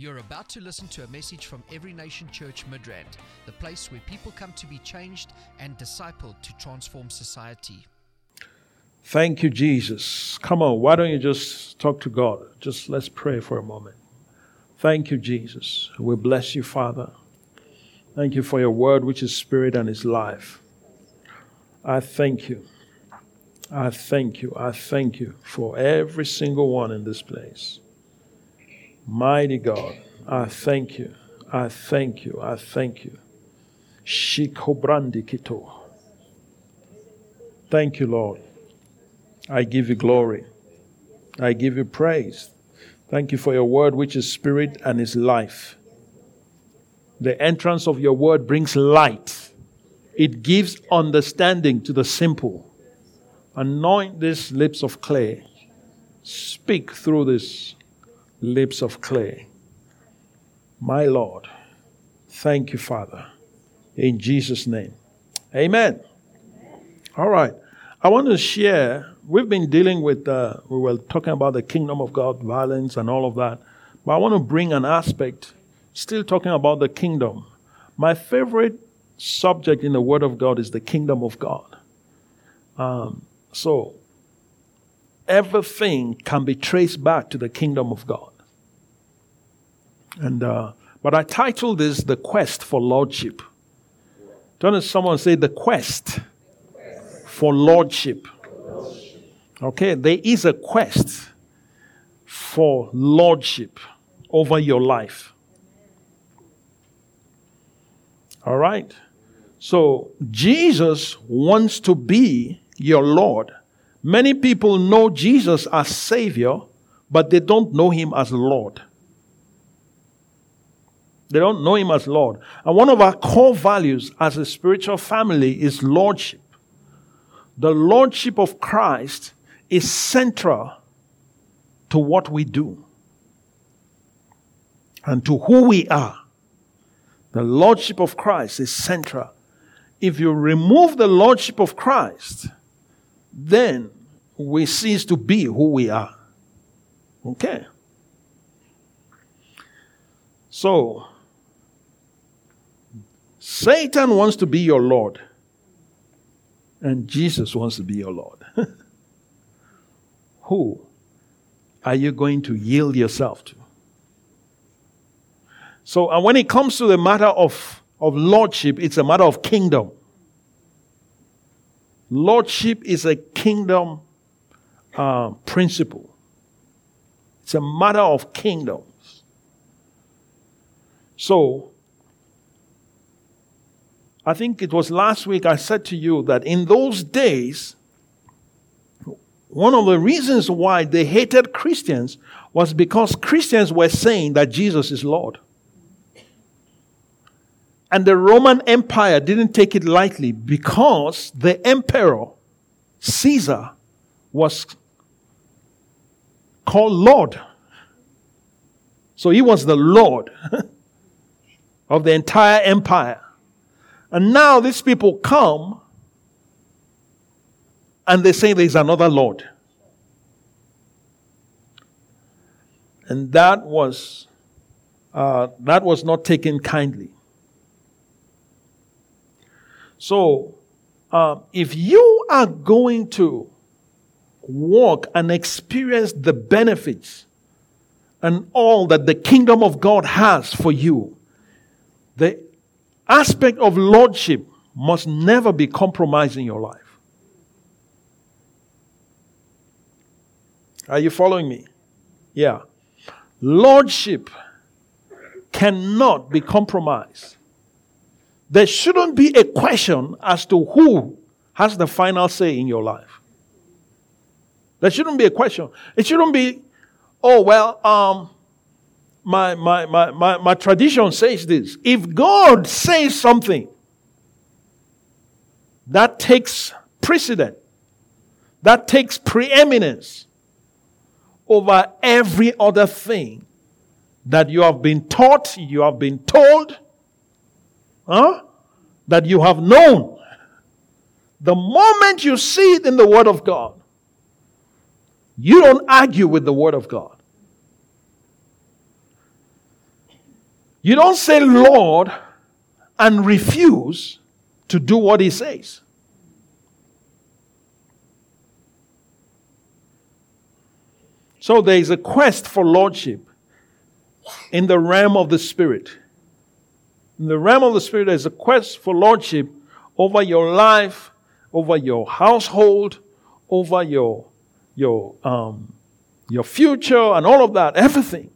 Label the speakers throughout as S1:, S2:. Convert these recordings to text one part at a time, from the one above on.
S1: You're about to listen to a message from Every Nation Church Midrand, the place where people come to be changed and discipled to transform society.
S2: Thank you, Jesus. Come on, why don't you just talk to God? Just let's pray for a moment. Thank you, Jesus. We bless you, Father. Thank you for your word, which is spirit and is life. I thank you. I thank you. I thank you for every single one in this place. Mighty God, I thank you. I thank you. I thank you. Shikobrandi kito. Thank you, Lord. I give you glory. I give you praise. Thank you for your word, which is spirit and is life. The entrance of your word brings light, it gives understanding to the simple. Anoint these lips of clay. Speak through these lips of clay. My Lord, thank you, Father. In Jesus' name. Amen. All right. I want to share. We've been dealing with, uh, we were talking about the kingdom of God, violence, and all of that. But I want to bring an aspect, still talking about the kingdom. My favorite subject in the Word of God is the kingdom of God. Um, so, everything can be traced back to the kingdom of God. And, uh, but I titled this The Quest for Lordship. Don't someone say the quest for lordship. Okay, there is a quest for lordship over your life. All right? So, Jesus wants to be your Lord. Many people know Jesus as Savior, but they don't know Him as Lord. They don't know Him as Lord. And one of our core values as a spiritual family is Lordship the Lordship of Christ is central to what we do and to who we are. The Lordship of Christ is central. If you remove the Lordship of Christ, then we cease to be who we are. Okay? So, Satan wants to be your Lord. And Jesus wants to be your Lord. Who are you going to yield yourself to? So, and when it comes to the matter of, of lordship, it's a matter of kingdom. Lordship is a kingdom uh, principle, it's a matter of kingdoms. So, I think it was last week I said to you that in those days, one of the reasons why they hated Christians was because Christians were saying that Jesus is Lord. And the Roman Empire didn't take it lightly because the emperor, Caesar, was called Lord. So he was the Lord of the entire empire. And now these people come and they say there's another Lord. And that was uh, that was not taken kindly. So, uh, if you are going to walk and experience the benefits and all that the kingdom of God has for you, the aspect of lordship must never be compromised in your life. Are you following me? Yeah. Lordship cannot be compromised. There shouldn't be a question as to who has the final say in your life. There shouldn't be a question. It shouldn't be, oh, well, um, my, my, my, my, my tradition says this. If God says something, that takes precedent, that takes preeminence over every other thing that you have been taught, you have been told, huh? that you have known. The moment you see it in the Word of God, you don't argue with the Word of God. You don't say Lord and refuse to do what he says. So there is a quest for lordship in the realm of the spirit. In the realm of the spirit, there's a quest for lordship over your life, over your household, over your your um, your future, and all of that, everything.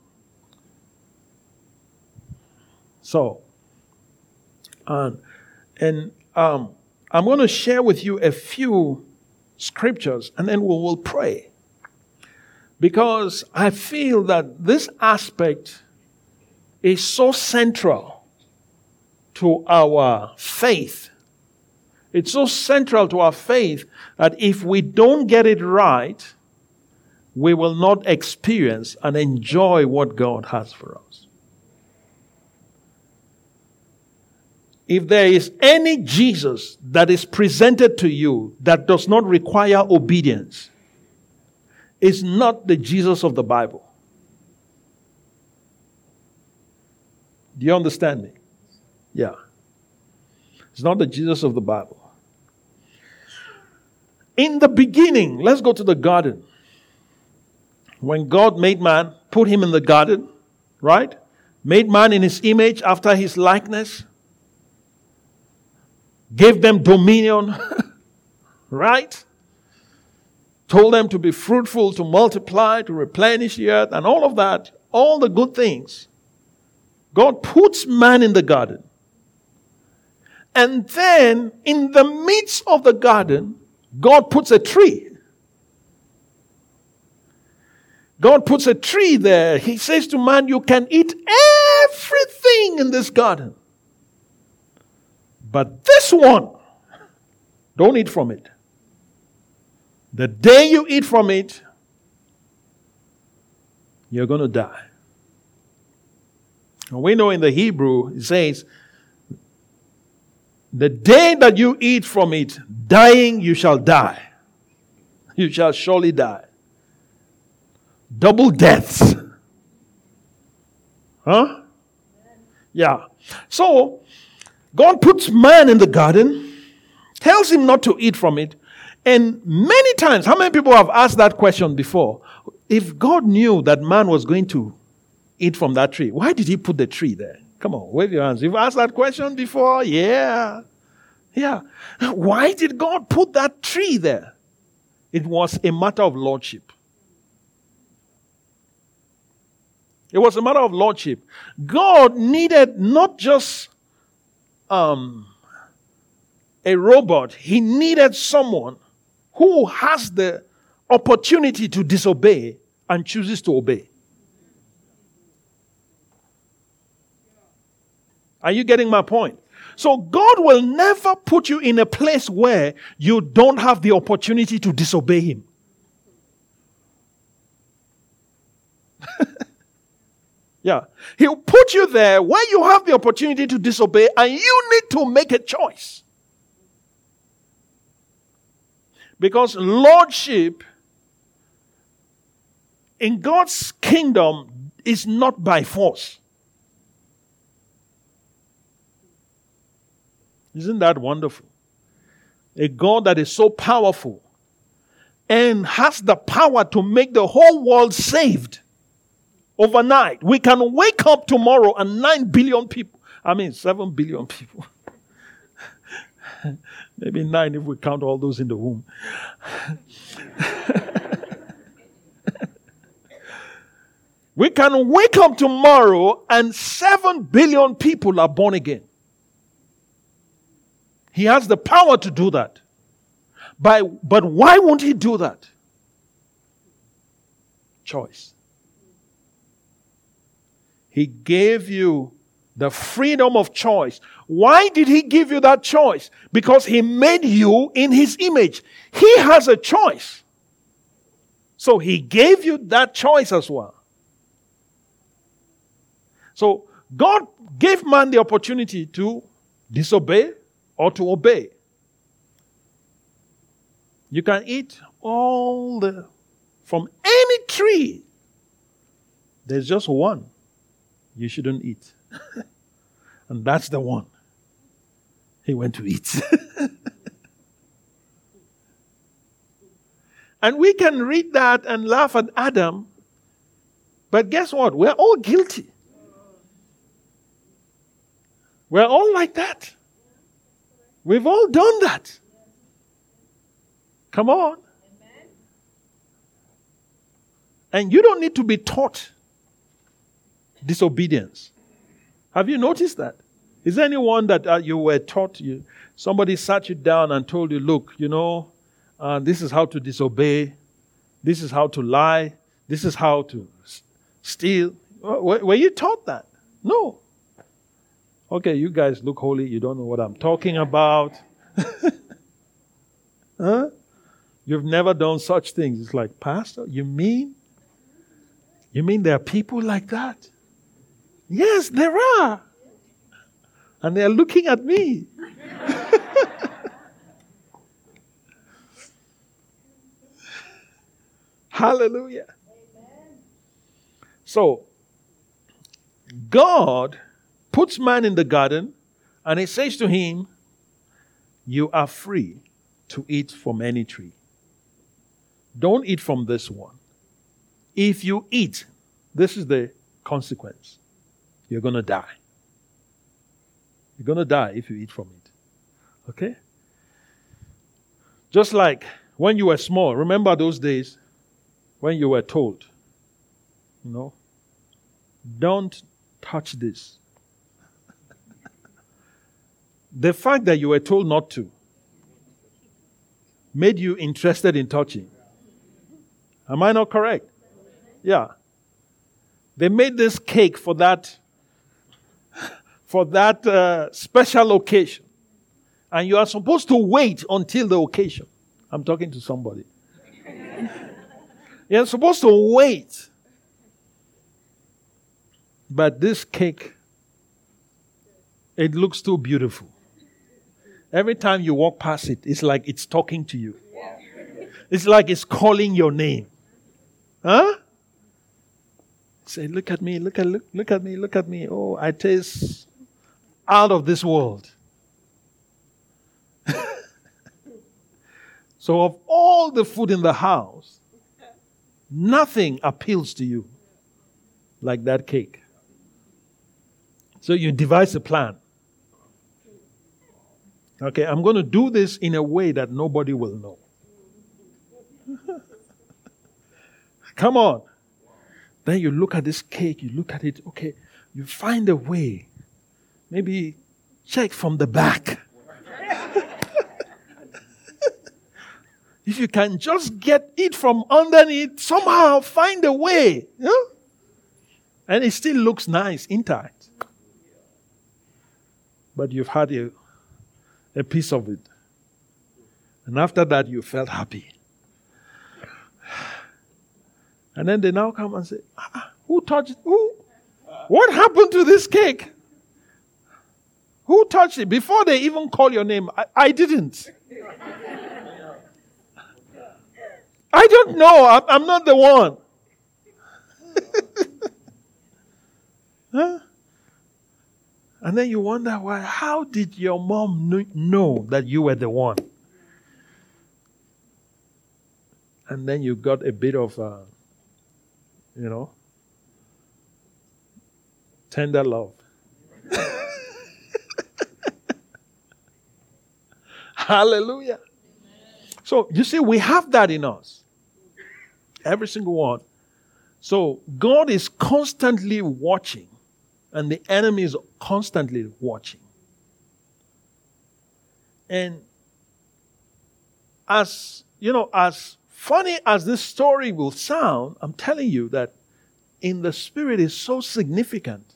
S2: So, and and um, I'm going to share with you a few scriptures, and then we will pray because I feel that this aspect is so central to our faith. It's so central to our faith that if we don't get it right, we will not experience and enjoy what God has for us. If there is any Jesus that is presented to you that does not require obedience, it's not the Jesus of the Bible. Do you understand me? Yeah. It's not the Jesus of the Bible. In the beginning, let's go to the garden. When God made man, put him in the garden, right? Made man in his image after his likeness, gave them dominion, right? told them to be fruitful, to multiply, to replenish the earth, and all of that, all the good things. God puts man in the garden. And then, in the midst of the garden, God puts a tree. God puts a tree there. He says to man, You can eat everything in this garden. But this one, don't eat from it. The day you eat from it, you're going to die. And we know in the Hebrew, it says, the day that you eat from it, dying, you shall die. You shall surely die. Double deaths. Huh? Yeah. So, God puts man in the garden, tells him not to eat from it, and many times, how many people have asked that question before? If God knew that man was going to eat from that tree, why did he put the tree there? Come on, wave your hands. You've asked that question before? Yeah. Yeah. Why did God put that tree there? It was a matter of lordship. It was a matter of lordship. God needed not just um, a robot, He needed someone who has the opportunity to disobey and chooses to obey. Are you getting my point? So God will never put you in a place where you don't have the opportunity to disobey Him. yeah. He'll put you there where you have the opportunity to disobey and you need to make a choice. Because lordship in God's kingdom is not by force. Isn't that wonderful? A God that is so powerful and has the power to make the whole world saved overnight. We can wake up tomorrow and 9 billion people, I mean, 7 billion people. Maybe nine if we count all those in the womb. we can wake up tomorrow and seven billion people are born again. He has the power to do that. By, but why won't he do that? Choice. He gave you the freedom of choice. Why did he give you that choice? Because he made you in his image. He has a choice. So he gave you that choice as well. So God gave man the opportunity to disobey or to obey. You can eat all the, from any tree. There's just one you shouldn't eat. and that's the one he went to eat. and we can read that and laugh at Adam, but guess what? We're all guilty. We're all like that. We've all done that. Come on. And you don't need to be taught disobedience. Have you noticed that? Is there anyone that uh, you were taught, you, somebody sat you down and told you, look, you know, uh, this is how to disobey, this is how to lie, this is how to s- steal? Were you taught that? No. Okay, you guys look holy, you don't know what I'm talking about. huh? You've never done such things. It's like, Pastor, you mean? You mean there are people like that? Yes, there are. And they're looking at me. Hallelujah. So, God puts man in the garden and he says to him, You are free to eat from any tree. Don't eat from this one. If you eat, this is the consequence you're going to die. You're going to die if you eat from it. Okay? Just like when you were small, remember those days when you were told, you know, don't touch this. the fact that you were told not to made you interested in touching. Am I not correct? Yeah. They made this cake for that for that uh, special occasion. And you are supposed to wait until the occasion. I'm talking to somebody. You're supposed to wait. But this cake, it looks too beautiful. Every time you walk past it, it's like it's talking to you. It's like it's calling your name. Huh? Say, look at me, look at look, look at me, look at me. Oh, I taste out of this world. so of all the food in the house, nothing appeals to you like that cake. So you devise a plan. Okay, I'm going to do this in a way that nobody will know. Come on. Then you look at this cake, you look at it, okay, you find a way. Maybe check from the back. if you can just get it from underneath, somehow find a way. And it still looks nice, intact. But you've had a, a piece of it. And after that, you felt happy. And then they now come and say, ah, Who touched Who? What happened to this cake? Who touched it? Before they even call your name, I, I didn't. I don't know. I'm, I'm not the one. huh? And then you wonder why. How did your mom know that you were the one? And then you got a bit of, uh, you know, tender love. Hallelujah. So you see, we have that in us. Every single one. So God is constantly watching, and the enemy is constantly watching. And as you know, as funny as this story will sound, I'm telling you that in the spirit is so significant.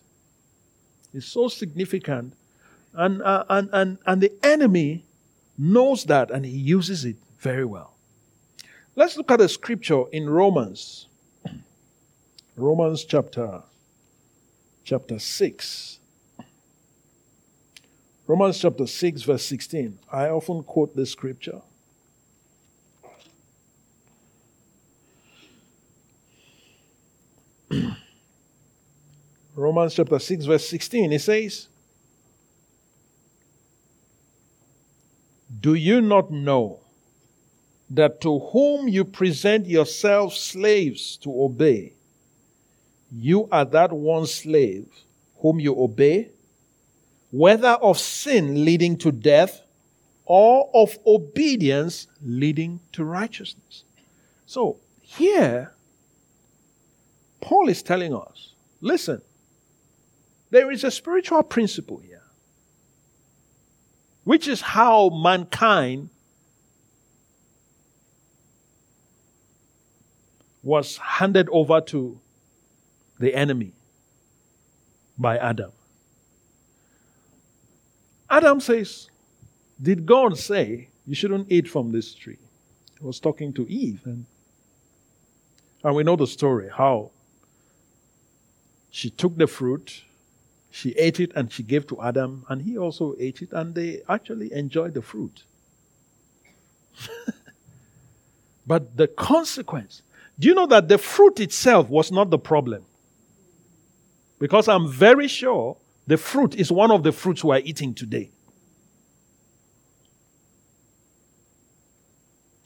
S2: It's so significant. And, uh, and, and, and the enemy knows that and he uses it very well. Let's look at a scripture in Romans. Romans chapter chapter 6. Romans chapter 6 verse 16. I often quote this scripture. Romans chapter 6, verse 16, it says, Do you not know that to whom you present yourselves slaves to obey, you are that one slave whom you obey, whether of sin leading to death or of obedience leading to righteousness. So, here, Paul is telling us listen, there is a spiritual principle which is how mankind was handed over to the enemy by Adam. Adam says, Did God say you shouldn't eat from this tree? He was talking to Eve. And, and we know the story how she took the fruit, she ate it, and she gave to Adam, and he also ate it, and they actually enjoyed the fruit. but the consequence do you know that the fruit itself was not the problem? Because I'm very sure the fruit is one of the fruits we're eating today.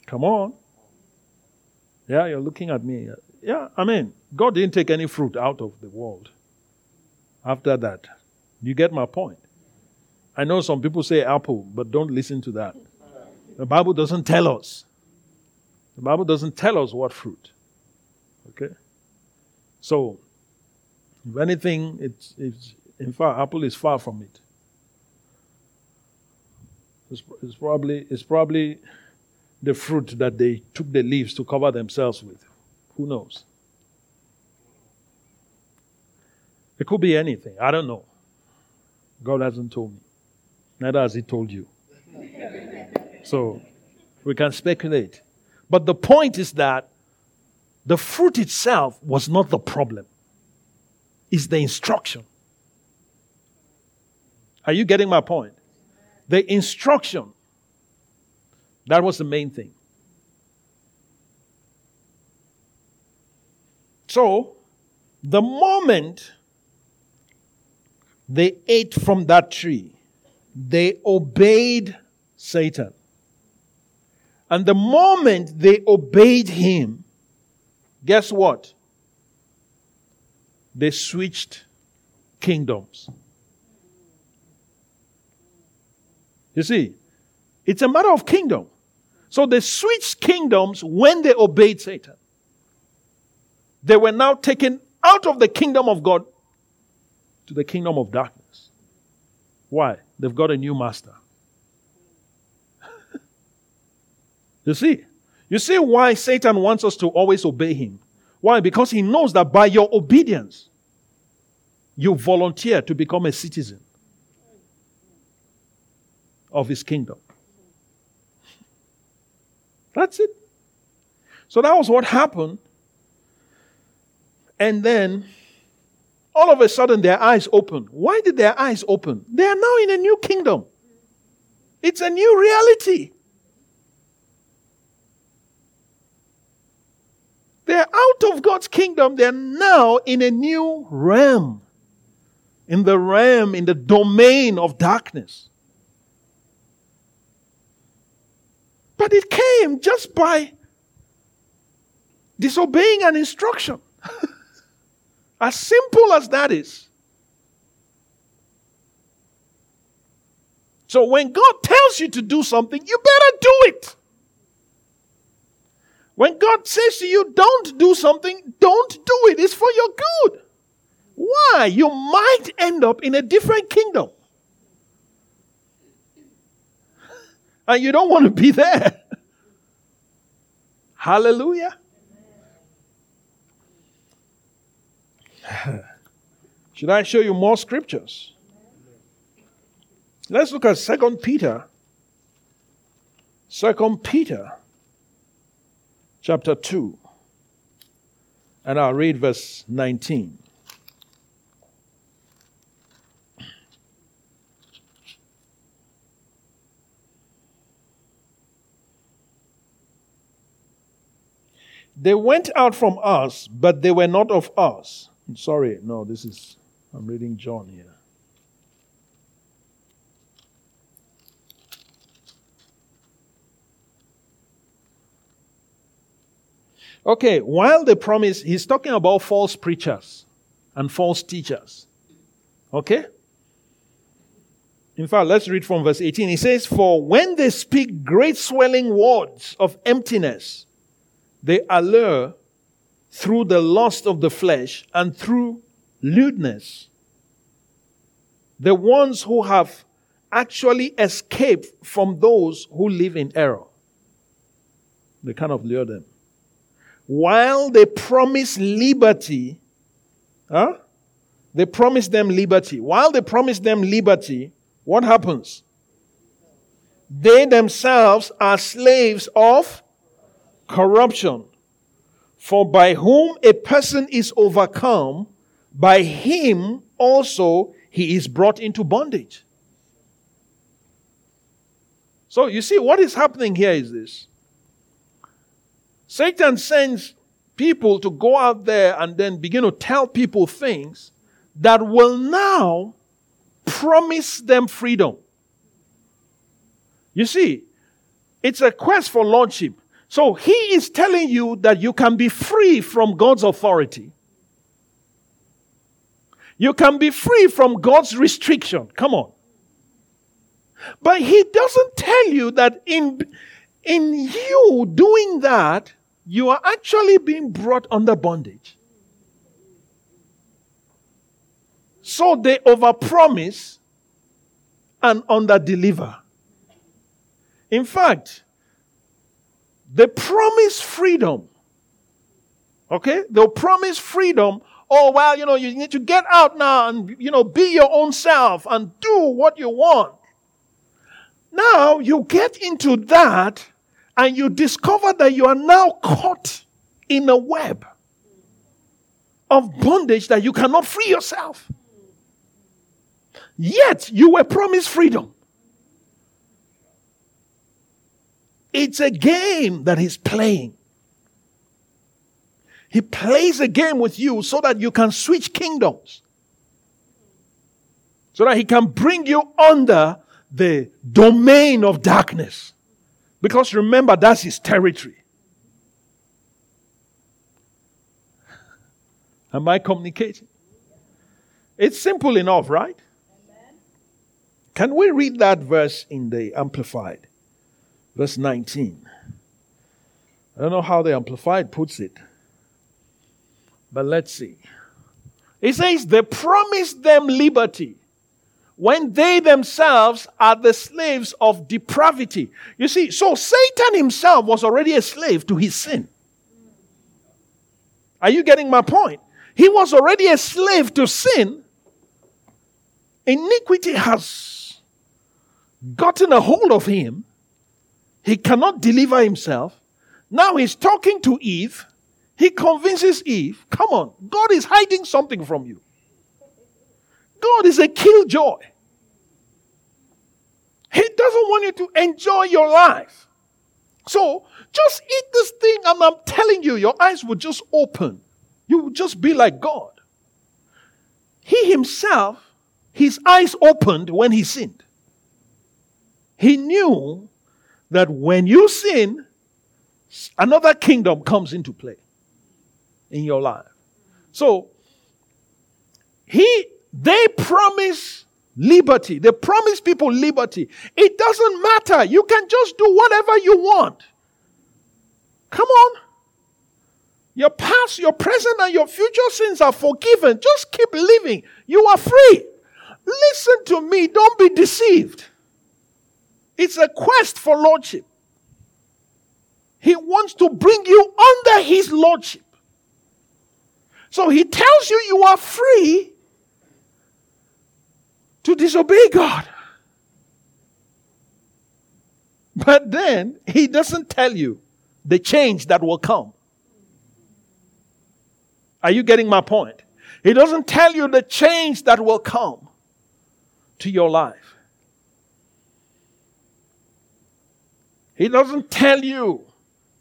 S2: Come on. Yeah, you're looking at me. Yeah, I mean, God didn't take any fruit out of the world after that. You get my point? I know some people say apple, but don't listen to that. The Bible doesn't tell us. The Bible doesn't tell us what fruit. Okay? So, if anything, it's, it's in fact, Apple is far from it. It's, it's, probably, it's probably the fruit that they took the leaves to cover themselves with. Who knows? It could be anything. I don't know. God hasn't told me. Neither has He told you. so we can speculate. But the point is that the fruit itself was not the problem, it's the instruction. Are you getting my point? The instruction. That was the main thing. So, the moment they ate from that tree, they obeyed Satan. And the moment they obeyed him, guess what? They switched kingdoms. You see, it's a matter of kingdom. So they switched kingdoms when they obeyed Satan. They were now taken out of the kingdom of God to the kingdom of darkness. Why? They've got a new master. you see? You see why Satan wants us to always obey him? Why? Because he knows that by your obedience, you volunteer to become a citizen of his kingdom. That's it. So that was what happened. And then all of a sudden their eyes open. Why did their eyes open? They are now in a new kingdom. It's a new reality. They're out of God's kingdom. They're now in a new realm. In the realm, in the domain of darkness. But it came just by disobeying an instruction. as simple as that is. So when God tells you to do something, you better do it. When God says to you, don't do something, don't do it. It's for your good. Why? You might end up in a different kingdom. And you don't want to be there. Hallelujah. Should I show you more scriptures? Let's look at Second Peter. Second Peter chapter 2. And I'll read verse 19. They went out from us, but they were not of us. Sorry, no, this is I'm reading John here. Okay, while the promise, he's talking about false preachers and false teachers. Okay? In fact, let's read from verse 18. He says, For when they speak great swelling words of emptiness, they allure through the lust of the flesh and through lewdness. The ones who have actually escaped from those who live in error. They kind of lure them while they promise liberty, huh? They promise them liberty. While they promise them liberty, what happens? They themselves are slaves of corruption. For by whom a person is overcome, by him also he is brought into bondage. So you see, what is happening here is this Satan sends people to go out there and then begin to tell people things that will now promise them freedom. You see, it's a quest for lordship. So he is telling you that you can be free from God's authority. You can be free from God's restriction. Come on. But he doesn't tell you that in, in you doing that, you are actually being brought under bondage. So they overpromise and underdeliver. In fact, they promise freedom. Okay? They'll promise freedom. Oh, well, you know, you need to get out now and, you know, be your own self and do what you want. Now you get into that and you discover that you are now caught in a web of bondage that you cannot free yourself. Yet you were promised freedom. It's a game that he's playing. He plays a game with you so that you can switch kingdoms. So that he can bring you under the domain of darkness. Because remember, that's his territory. Am I communicating? It's simple enough, right? Can we read that verse in the Amplified? Verse 19. I don't know how the Amplified puts it, but let's see. It says, They promised them liberty when they themselves are the slaves of depravity. You see, so Satan himself was already a slave to his sin. Are you getting my point? He was already a slave to sin. Iniquity has gotten a hold of him. He cannot deliver himself. Now he's talking to Eve. He convinces Eve, come on, God is hiding something from you. God is a killjoy. He doesn't want you to enjoy your life. So just eat this thing, and I'm telling you, your eyes will just open. You will just be like God. He himself, his eyes opened when he sinned. He knew that when you sin, another kingdom comes into play in your life. So, he they promise liberty. They promise people liberty. It doesn't matter. You can just do whatever you want. Come on. Your past, your present, and your future sins are forgiven. Just keep living. You are free. Listen to me. Don't be deceived. It's a quest for lordship. He wants to bring you under his lordship. So he tells you you are free to disobey God. But then he doesn't tell you the change that will come. Are you getting my point? He doesn't tell you the change that will come to your life. He doesn't tell you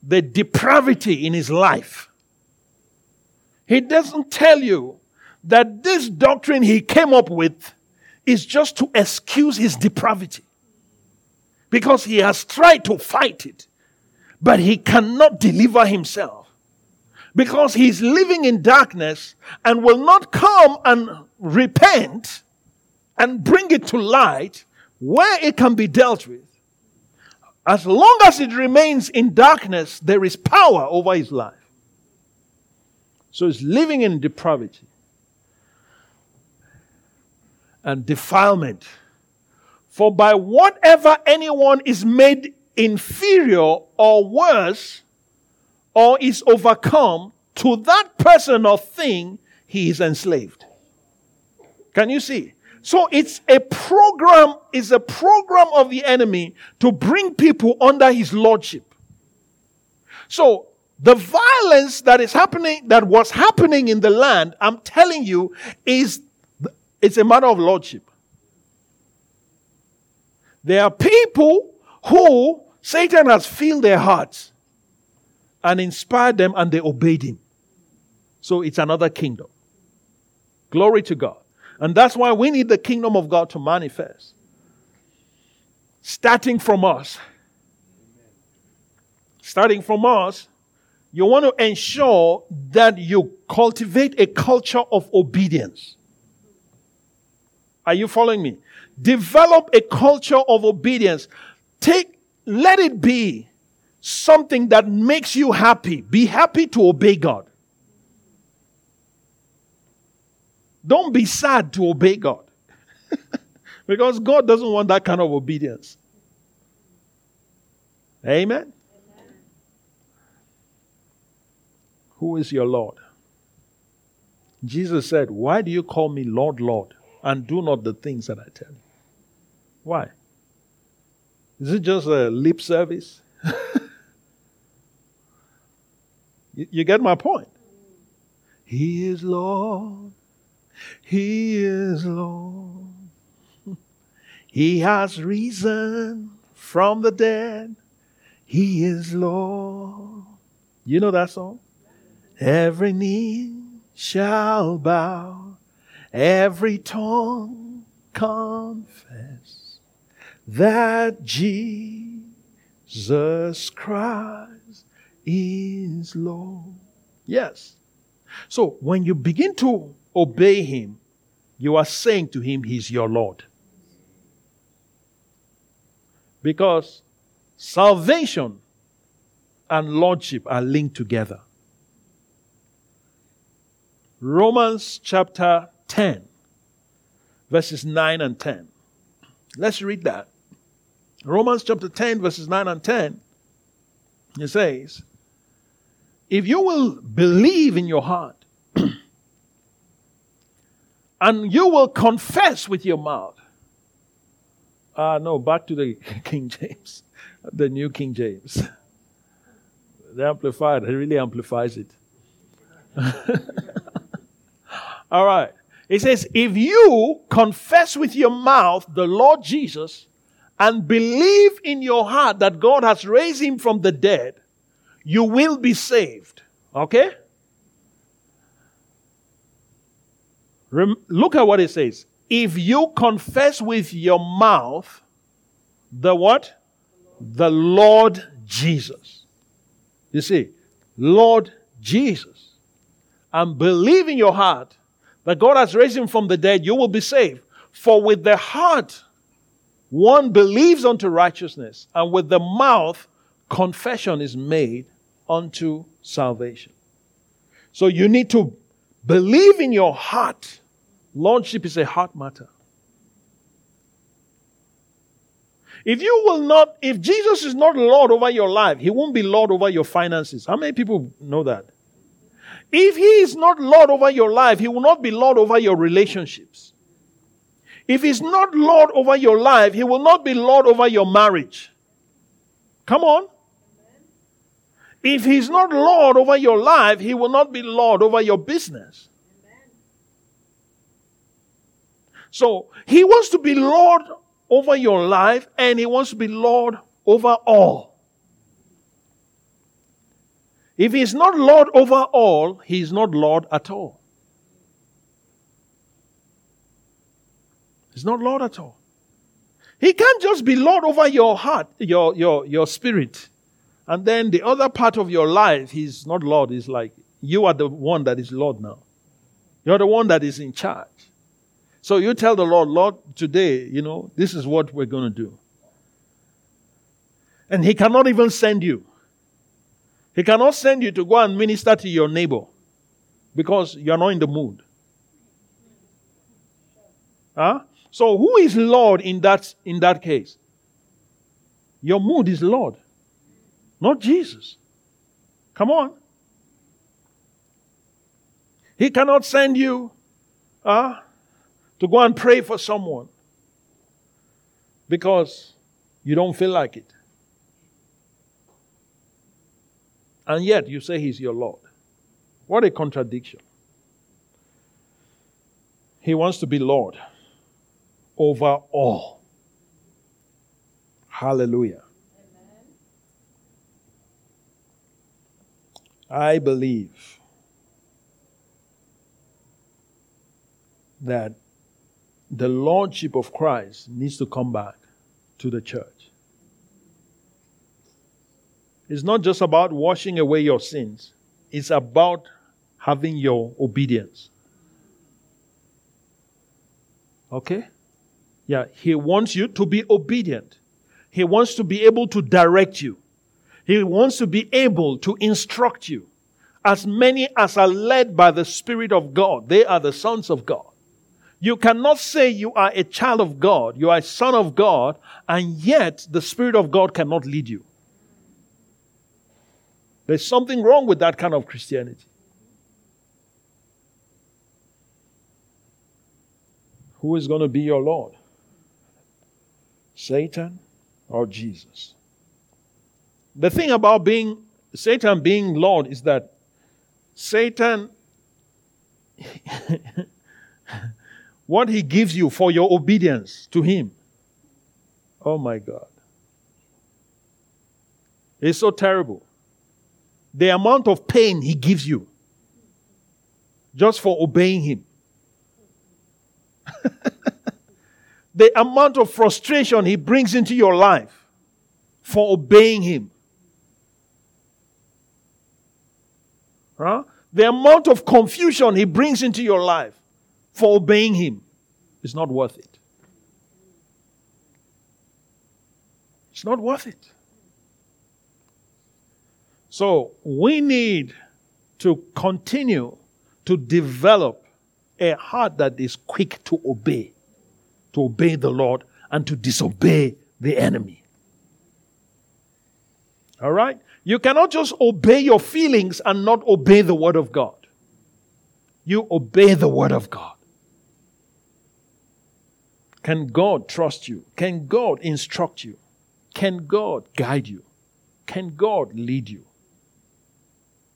S2: the depravity in his life. He doesn't tell you that this doctrine he came up with is just to excuse his depravity. Because he has tried to fight it, but he cannot deliver himself. Because he's living in darkness and will not come and repent and bring it to light where it can be dealt with. As long as it remains in darkness, there is power over his life. So he's living in depravity and defilement. For by whatever anyone is made inferior or worse, or is overcome, to that person or thing he is enslaved. Can you see? So it's a program, it's a program of the enemy to bring people under his lordship. So the violence that is happening, that was happening in the land, I'm telling you, is it's a matter of lordship. There are people who Satan has filled their hearts and inspired them and they obeyed him. So it's another kingdom. Glory to God. And that's why we need the kingdom of God to manifest. Starting from us. Starting from us, you want to ensure that you cultivate a culture of obedience. Are you following me? Develop a culture of obedience. Take, let it be something that makes you happy. Be happy to obey God. Don't be sad to obey God. because God doesn't want that kind of obedience. Amen. Amen. Who is your Lord? Jesus said, Why do you call me Lord, Lord, and do not the things that I tell you? Why? Is it just a lip service? you, you get my point? He is Lord. He is Lord. He has risen from the dead. He is Lord. You know that song? Every knee shall bow, every tongue confess that Jesus Christ is Lord. Yes. So when you begin to obey him, you are saying to him, He's your Lord. Because salvation and lordship are linked together. Romans chapter 10, verses 9 and 10. Let's read that. Romans chapter 10, verses 9 and 10. It says, If you will believe in your heart and you will confess with your mouth. Ah, uh, no, back to the King James, the New King James. The Amplified, it really amplifies it. All right. It says, if you confess with your mouth the Lord Jesus and believe in your heart that God has raised him from the dead, you will be saved. Okay? Rem- look at what it says. If you confess with your mouth the what? The Lord Jesus. You see, Lord Jesus. And believe in your heart that God has raised him from the dead, you will be saved. For with the heart one believes unto righteousness, and with the mouth confession is made unto salvation. So you need to believe in your heart Lordship is a heart matter. If you will not, if Jesus is not Lord over your life, He won't be Lord over your finances. How many people know that? If He is not Lord over your life, He will not be Lord over your relationships. If He's not Lord over your life, He will not be Lord over your marriage. Come on. If He's not Lord over your life, He will not be Lord over your business. So he wants to be Lord over your life and he wants to be Lord over all. If he's not Lord over all, he's not Lord at all. He's not Lord at all. He can't just be Lord over your heart, your, your, your spirit. And then the other part of your life, He's not Lord. He's like, you are the one that is Lord now. You're the one that is in charge. So you tell the Lord, Lord, today, you know, this is what we're going to do. And He cannot even send you. He cannot send you to go and minister to your neighbor because you're not in the mood. Huh? So who is Lord in that in that case? Your mood is Lord, not Jesus. Come on. He cannot send you huh, to go and pray for someone because you don't feel like it. And yet you say he's your Lord. What a contradiction. He wants to be Lord over all. Hallelujah. I believe that the Lordship of Christ needs to come back to the church. It's not just about washing away your sins, it's about having your obedience. Okay? Yeah, He wants you to be obedient. He wants to be able to direct you. He wants to be able to instruct you. As many as are led by the Spirit of God, they are the sons of God. You cannot say you are a child of God, you are a son of God, and yet the Spirit of God cannot lead you. There's something wrong with that kind of Christianity. Who is going to be your Lord? Satan or Jesus? The thing about being Satan being Lord is that Satan, what he gives you for your obedience to him, oh my God, it's so terrible. The amount of pain he gives you just for obeying him. the amount of frustration he brings into your life for obeying him. Huh? The amount of confusion he brings into your life for obeying him is not worth it. It's not worth it. So we need to continue to develop a heart that is quick to obey to obey the Lord and to disobey the enemy. All right? You cannot just obey your feelings and not obey the Word of God. You obey the Word of God. Can God trust you? Can God instruct you? Can God guide you? Can God lead you?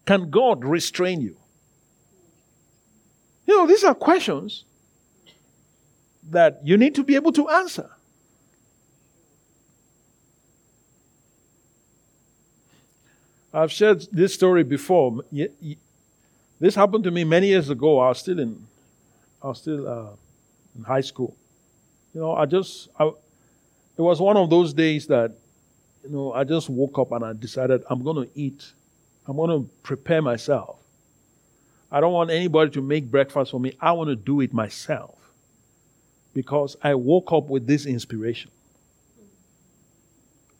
S2: Can God restrain you? You know, these are questions that you need to be able to answer. I've shared this story before. This happened to me many years ago. I was still in, I was still uh, in high school. You know, I just, I, it was one of those days that, you know, I just woke up and I decided I'm going to eat. I'm going to prepare myself. I don't want anybody to make breakfast for me. I want to do it myself because I woke up with this inspiration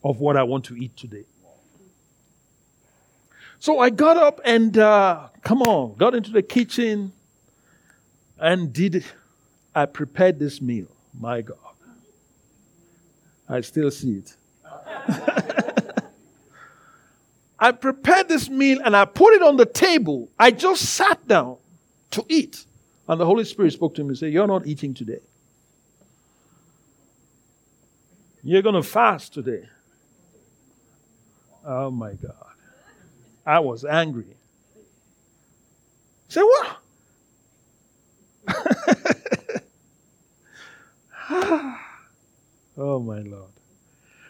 S2: of what I want to eat today. So I got up and, uh, come on, got into the kitchen and did, I prepared this meal. My God. I still see it. I prepared this meal and I put it on the table. I just sat down to eat. And the Holy Spirit spoke to me and said, You're not eating today. You're going to fast today. Oh my God. I was angry. Say what? Oh my Lord.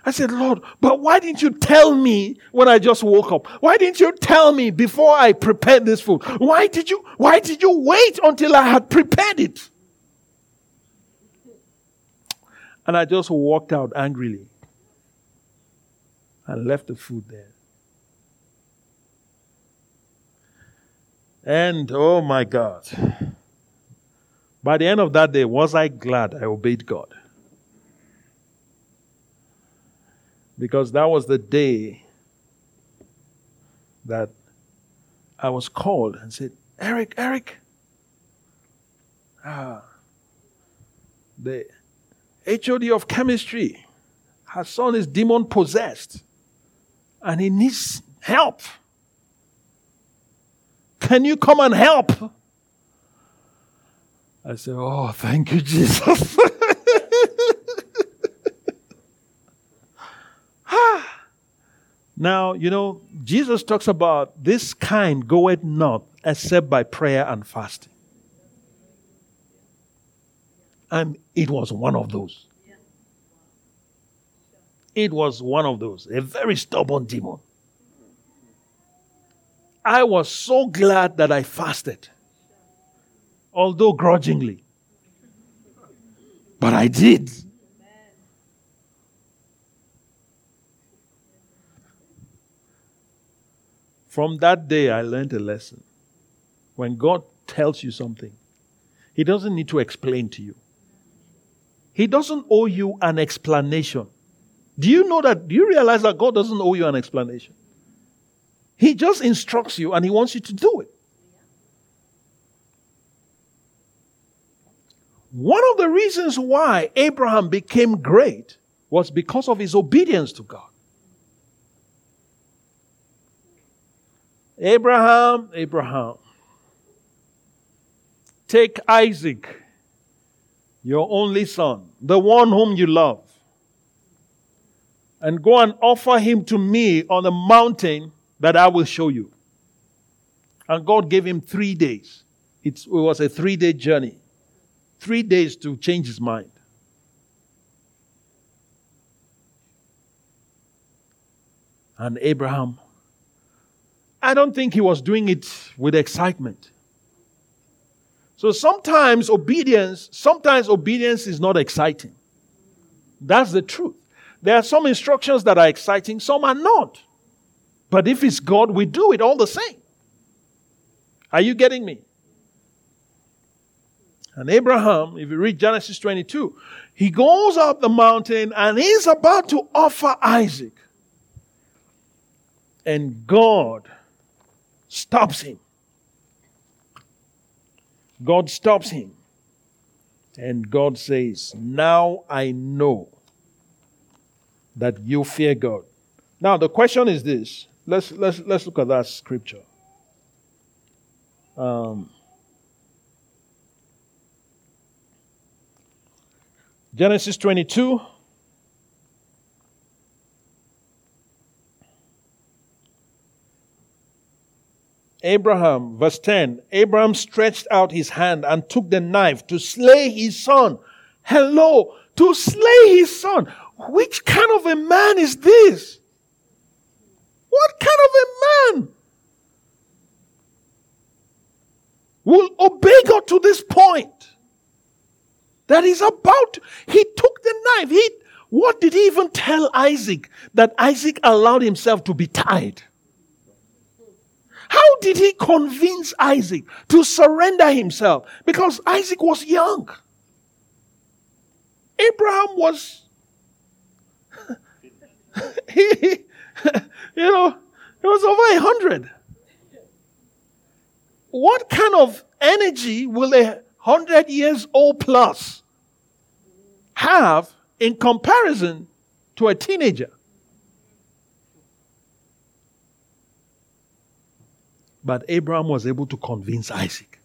S2: I said, Lord, but why didn't you tell me when I just woke up? Why didn't you tell me before I prepared this food? Why did you, why did you wait until I had prepared it? And I just walked out angrily and left the food there. And oh my God. By the end of that day, was I glad I obeyed God? Because that was the day that I was called and said, Eric, Eric, ah, the HOD of chemistry, her son is demon possessed and he needs help. Can you come and help? I said, Oh, thank you, Jesus. Now, you know, Jesus talks about this kind goeth not except by prayer and fasting. And it was one of those. It was one of those, a very stubborn demon. I was so glad that I fasted, although grudgingly. But I did. From that day, I learned a lesson. When God tells you something, He doesn't need to explain to you. He doesn't owe you an explanation. Do you know that? Do you realize that God doesn't owe you an explanation? He just instructs you and He wants you to do it. One of the reasons why Abraham became great was because of his obedience to God. Abraham, Abraham, take Isaac, your only son, the one whom you love, and go and offer him to me on a mountain that I will show you. And God gave him three days. It was a three day journey, three days to change his mind. And Abraham, I don't think he was doing it with excitement. So sometimes obedience, sometimes obedience is not exciting. That's the truth. There are some instructions that are exciting, some are not. But if it's God, we do it all the same. Are you getting me? And Abraham, if you read Genesis 22, he goes up the mountain and he's about to offer Isaac. And God stops him. God stops him. And God says, Now I know that you fear God. Now, the question is this Let's, let's, let's look at that scripture. Um, Genesis 22. Abraham, verse 10 Abraham stretched out his hand and took the knife to slay his son. Hello, to slay his son. Which kind of a man is this? What kind of a man will obey God to this point? That he's about he took the knife. He, what did he even tell Isaac that Isaac allowed himself to be tied? How did he convince Isaac to surrender himself? Because Isaac was young. Abraham was he, you know, it was over a hundred. What kind of energy will a hundred years old plus have in comparison to a teenager? But Abraham was able to convince Isaac.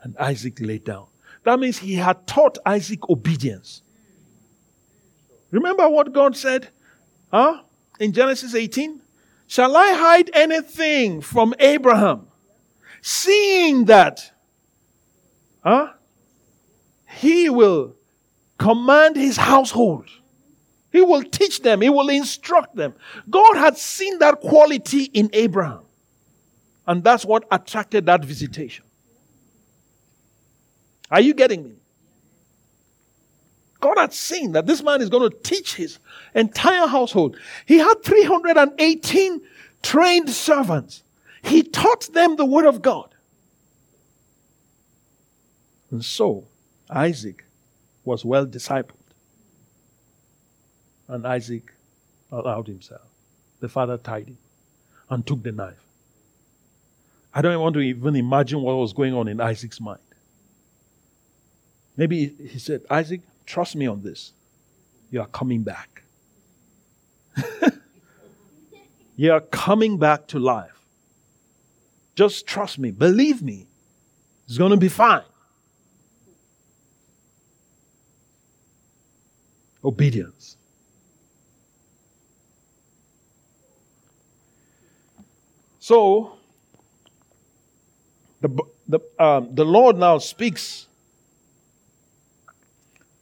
S2: And Isaac laid down. That means he had taught Isaac obedience. Remember what God said? Huh? In Genesis 18? Shall I hide anything from Abraham? Seeing that, huh? He will command his household. He will teach them. He will instruct them. God had seen that quality in Abraham. And that's what attracted that visitation. Are you getting me? God had seen that this man is going to teach his entire household. He had 318 trained servants. He taught them the word of God. And so, Isaac was well discipled. And Isaac allowed himself. The father tied him and took the knife. I don't want to even imagine what was going on in Isaac's mind. Maybe he said, Isaac, trust me on this. You are coming back. you are coming back to life. Just trust me. Believe me. It's going to be fine. Obedience. So, the, the, um, the Lord now speaks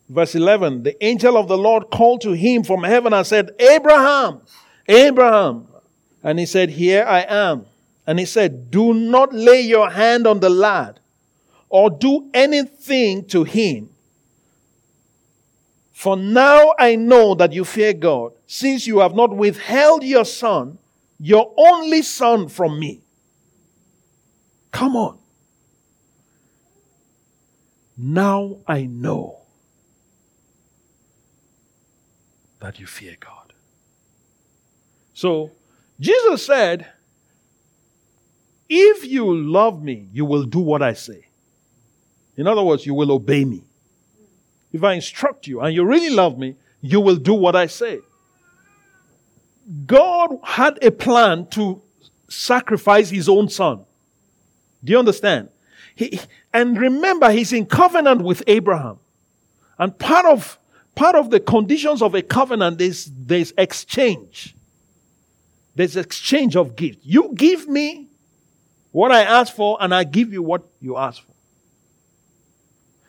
S2: Verse 11 The angel of the Lord called to him from heaven and said, Abraham, Abraham. And he said, Here I am. And he said, Do not lay your hand on the lad or do anything to him. For now I know that you fear God, since you have not withheld your son, your only son, from me. Come on. Now I know that you fear God. So, Jesus said, If you love me, you will do what I say. In other words, you will obey me. If I instruct you and you really love me, you will do what I say. God had a plan to sacrifice his own son. Do you understand? He, and remember, he's in covenant with Abraham. And part of part of the conditions of a covenant is there's exchange. There's exchange of gifts. You give me what I ask for, and I give you what you ask for.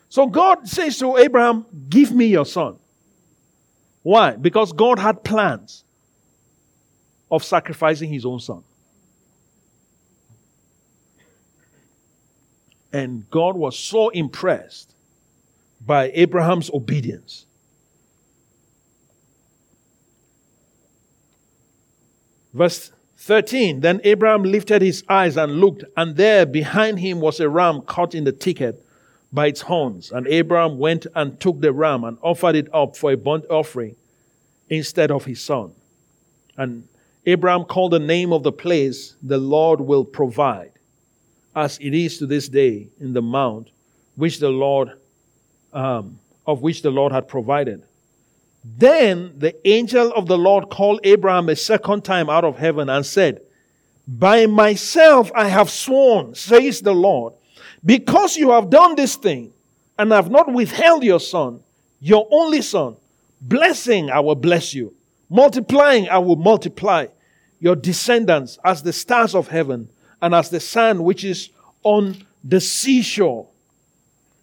S2: So God says to Abraham, Give me your son. Why? Because God had plans of sacrificing his own son. And God was so impressed by Abraham's obedience Verse 13 Then Abraham lifted his eyes and looked, and there behind him was a ram caught in the thicket by its horns. And Abraham went and took the ram and offered it up for a burnt offering instead of his son. And Abraham called the name of the place, The Lord will provide, as it is to this day in the mount which the Lord, um, of which the Lord had provided. Then the angel of the Lord called Abraham a second time out of heaven and said, By myself I have sworn, says the Lord, because you have done this thing and have not withheld your son, your only son, blessing I will bless you, multiplying I will multiply your descendants as the stars of heaven and as the sand which is on the seashore.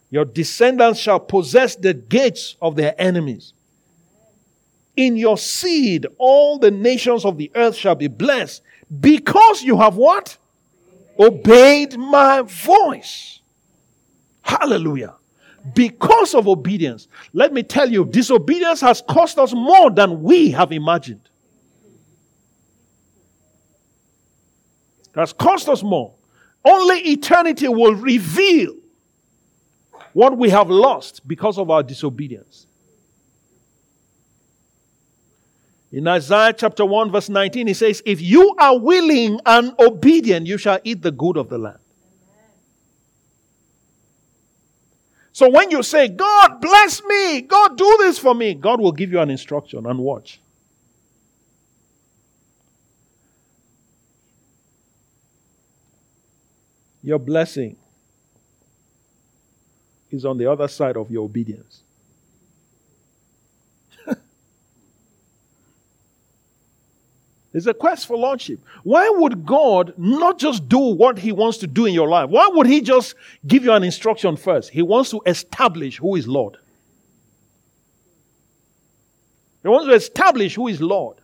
S2: Your descendants shall possess the gates of their enemies. In your seed, all the nations of the earth shall be blessed because you have what? Obeyed my voice. Hallelujah. Because of obedience. Let me tell you, disobedience has cost us more than we have imagined. It has cost us more. Only eternity will reveal what we have lost because of our disobedience. In Isaiah chapter 1, verse 19, he says, If you are willing and obedient, you shall eat the good of the land. So when you say, God bless me, God do this for me, God will give you an instruction and watch. Your blessing is on the other side of your obedience. It's a quest for lordship. Why would God not just do what He wants to do in your life? Why would He just give you an instruction first? He wants to establish who is Lord. He wants to establish who is Lord.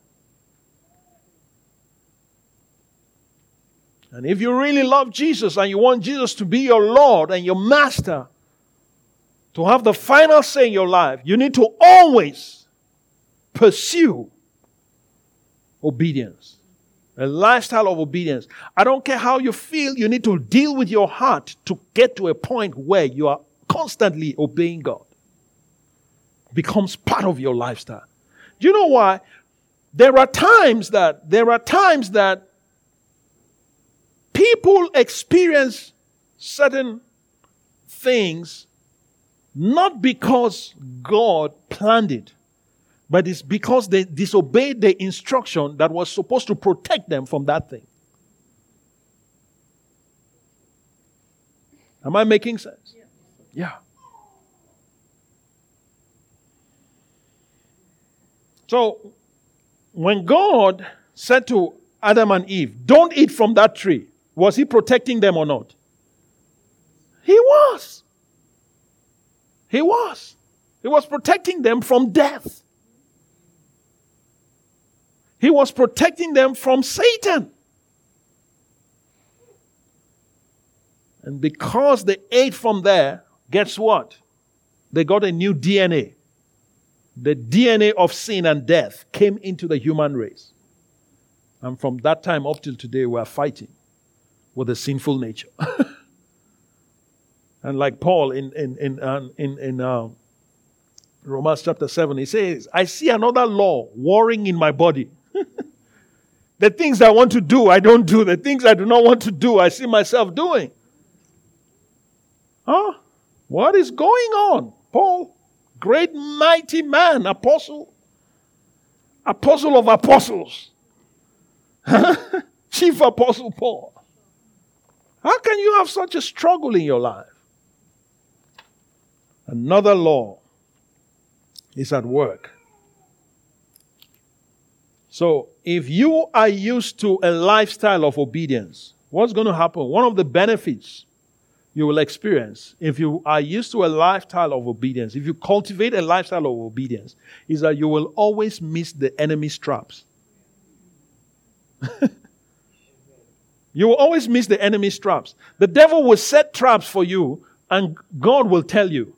S2: And if you really love Jesus and you want Jesus to be your Lord and your master, to have the final say in your life, you need to always pursue obedience. A lifestyle of obedience. I don't care how you feel, you need to deal with your heart to get to a point where you are constantly obeying God. Becomes part of your lifestyle. Do you know why? There are times that there are times that people experience certain things not because God planned it, but it's because they disobeyed the instruction that was supposed to protect them from that thing. Am I making sense? Yeah. So, when God said to Adam and Eve, Don't eat from that tree, was he protecting them or not? He was. He was. He was protecting them from death. He was protecting them from Satan. And because they ate from there, guess what? They got a new DNA. The DNA of sin and death came into the human race. And from that time up till today, we are fighting with a sinful nature. and like Paul in, in, in, uh, in, in uh, Romans chapter 7, he says, I see another law warring in my body the things I want to do, I don't do. The things I do not want to do, I see myself doing. Huh? What is going on? Paul, great mighty man, apostle, apostle of apostles, chief apostle Paul. How can you have such a struggle in your life? Another law is at work. So, if you are used to a lifestyle of obedience, what's going to happen? One of the benefits you will experience if you are used to a lifestyle of obedience, if you cultivate a lifestyle of obedience, is that you will always miss the enemy's traps. you will always miss the enemy's traps. The devil will set traps for you, and God will tell you,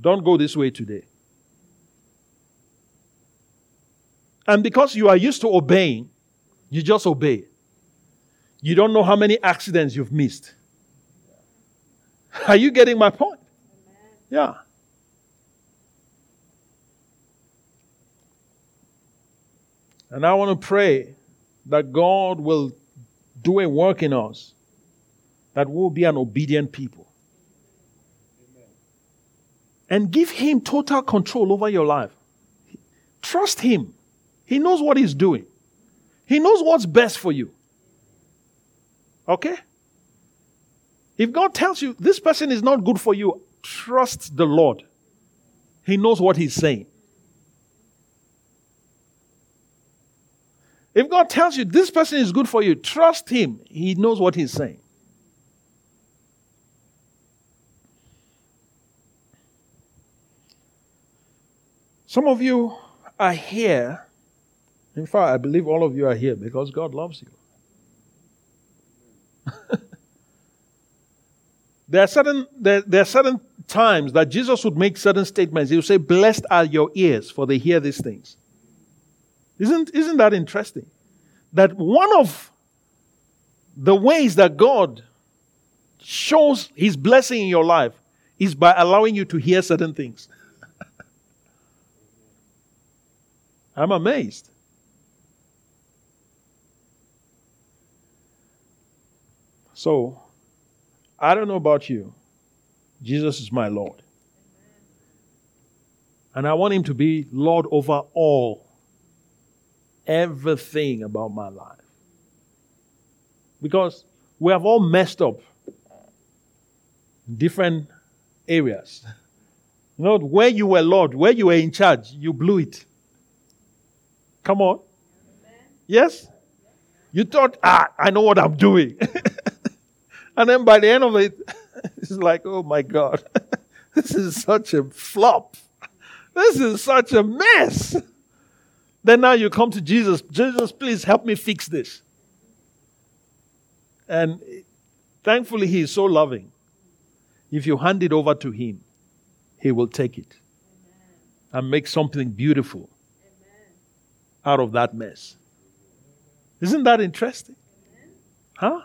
S2: don't go this way today. And because you are used to obeying, you just obey. You don't know how many accidents you've missed. Are you getting my point? Yeah. And I want to pray that God will do a work in us that we'll be an obedient people. And give Him total control over your life. Trust Him. He knows what He's doing, He knows what's best for you. Okay? If God tells you this person is not good for you, trust the Lord. He knows what He's saying. If God tells you this person is good for you, trust Him. He knows what He's saying. Some of you are here in fact, I believe all of you are here because God loves you. there are certain there, there, are certain times that Jesus would make certain statements. He would say, Blessed are your ears, for they hear these things. Isn't, isn't that interesting? That one of the ways that God shows his blessing in your life is by allowing you to hear certain things. I'm amazed. So, I don't know about you. Jesus is my Lord. And I want him to be Lord over all, everything about my life. Because we have all messed up different areas. You know, where you were Lord, where you were in charge, you blew it. Come on. Yes? You thought, ah, I know what I'm doing. And then by the end of it, it's like, oh my God, this is such a flop. This is such a mess. Then now you come to Jesus, Jesus, please help me fix this. And thankfully, He is so loving. If you hand it over to Him, He will take it and make something beautiful out of that mess. Isn't that interesting? Huh?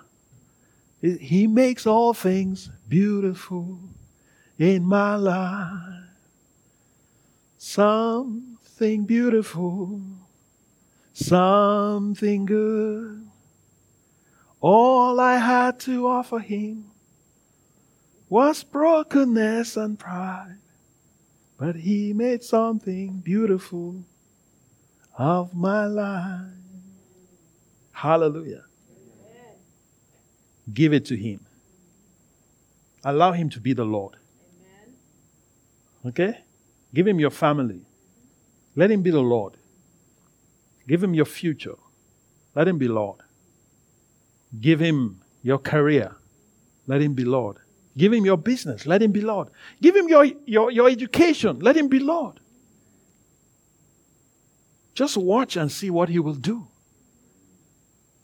S2: He makes all things beautiful in my life. Something beautiful, something good. All I had to offer him was brokenness and pride, but he made something beautiful of my life. Hallelujah. Give it to him. Allow him to be the Lord. Amen. Okay? Give him your family. Let him be the Lord. Give him your future. Let him be Lord. Give him your career. Let him be Lord. Give him your business. Let him be Lord. Give him your, your, your education. Let him be Lord. Just watch and see what he will do.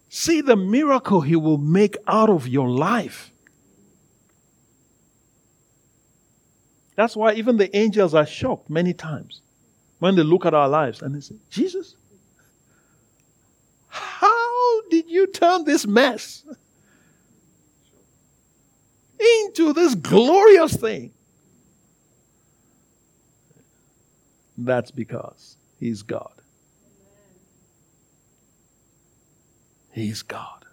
S2: See the miracle he will make out of your life. That's why even the angels are shocked many times when they look at our lives and they say, Jesus, how did you turn this mess into this glorious thing? That's because He's God. He's God.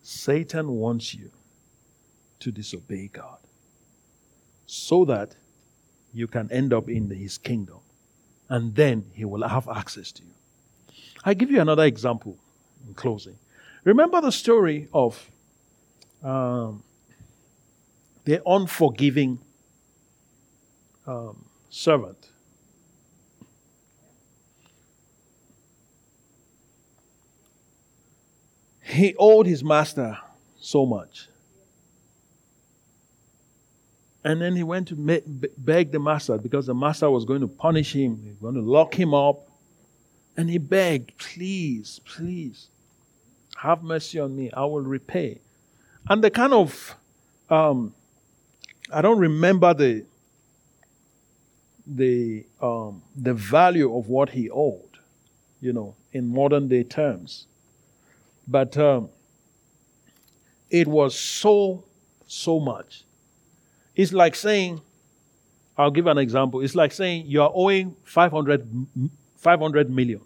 S2: Satan wants you to disobey God so that you can end up in his kingdom. And then he will have access to you. I give you another example in closing. Remember the story of um, the unforgiving um, servant. He owed his master so much. And then he went to beg the master because the master was going to punish him, he was going to lock him up. And he begged, please, please, have mercy on me. I will repay. And the kind of, um, I don't remember the, the, um, the value of what he owed, you know, in modern day terms. But um, it was so, so much it's like saying, I'll give an example. It's like saying you are owing 500, 500 million.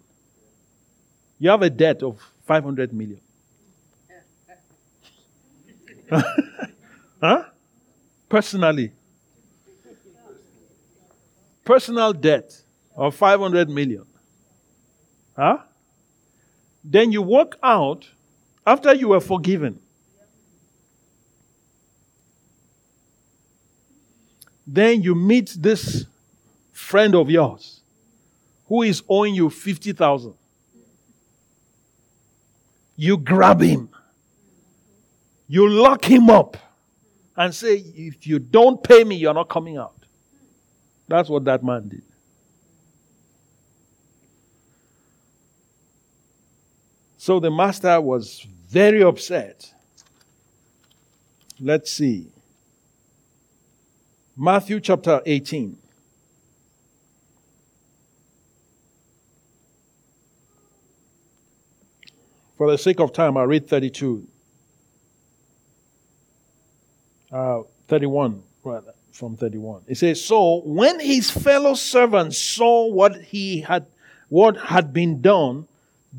S2: You have a debt of 500 million. huh? Personally. Personal debt of 500 million. Huh? Then you walk out after you were forgiven. Then you meet this friend of yours who is owing you 50,000. You grab him. You lock him up and say, if you don't pay me, you're not coming out. That's what that man did. So the master was very upset. Let's see. Matthew chapter 18. For the sake of time, i read 32. Uh, 31, rather, from 31. It says, So when his fellow servants saw what he had, what had been done,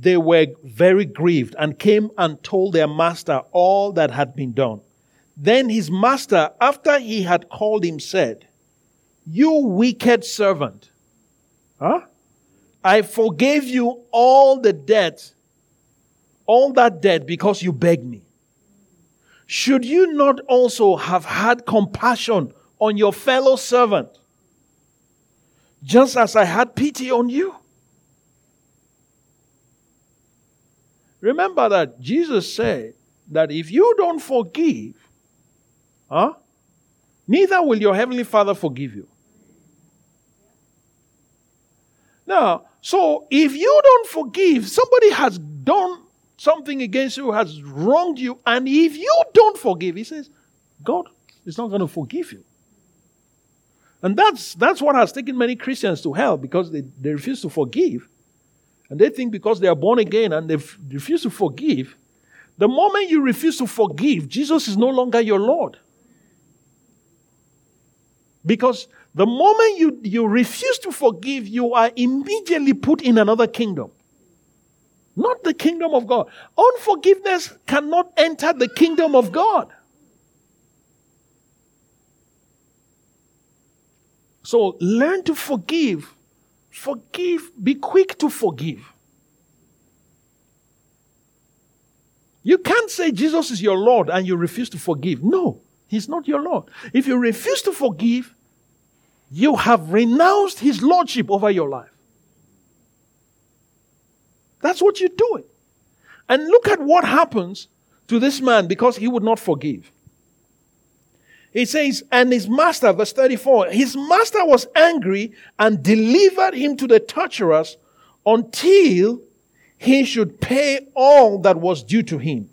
S2: they were very grieved and came and told their master all that had been done. Then his master, after he had called him, said, You wicked servant, huh? I forgave you all the debt, all that debt because you begged me. Should you not also have had compassion on your fellow servant, just as I had pity on you? Remember that Jesus said that if you don't forgive, Huh? Neither will your heavenly Father forgive you. Now, so if you don't forgive, somebody has done something against you, has wronged you, and if you don't forgive, he says, God is not going to forgive you. And that's, that's what has taken many Christians to hell because they, they refuse to forgive. And they think because they are born again and they f- refuse to forgive, the moment you refuse to forgive, Jesus is no longer your Lord. Because the moment you, you refuse to forgive, you are immediately put in another kingdom. Not the kingdom of God. Unforgiveness cannot enter the kingdom of God. So learn to forgive. Forgive. Be quick to forgive. You can't say Jesus is your Lord and you refuse to forgive. No, He's not your Lord. If you refuse to forgive, you have renounced His Lordship over your life. That's what you're doing. And look at what happens to this man because he would not forgive. He says, and his master, verse 34, his master was angry and delivered him to the torturers until he should pay all that was due to him.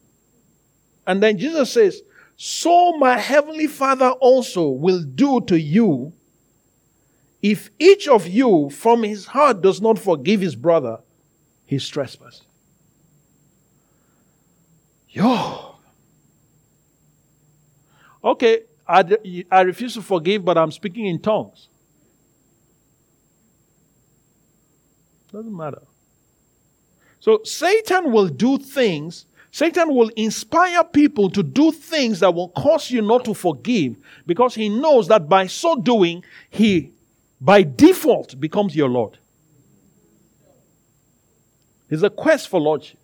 S2: And then Jesus says, So my heavenly Father also will do to you if each of you from his heart does not forgive his brother his trespass. Yo. Okay, I, I refuse to forgive, but I'm speaking in tongues. Doesn't matter. So Satan will do things, Satan will inspire people to do things that will cause you not to forgive because he knows that by so doing, he by default becomes your Lord. It's a quest for lordship.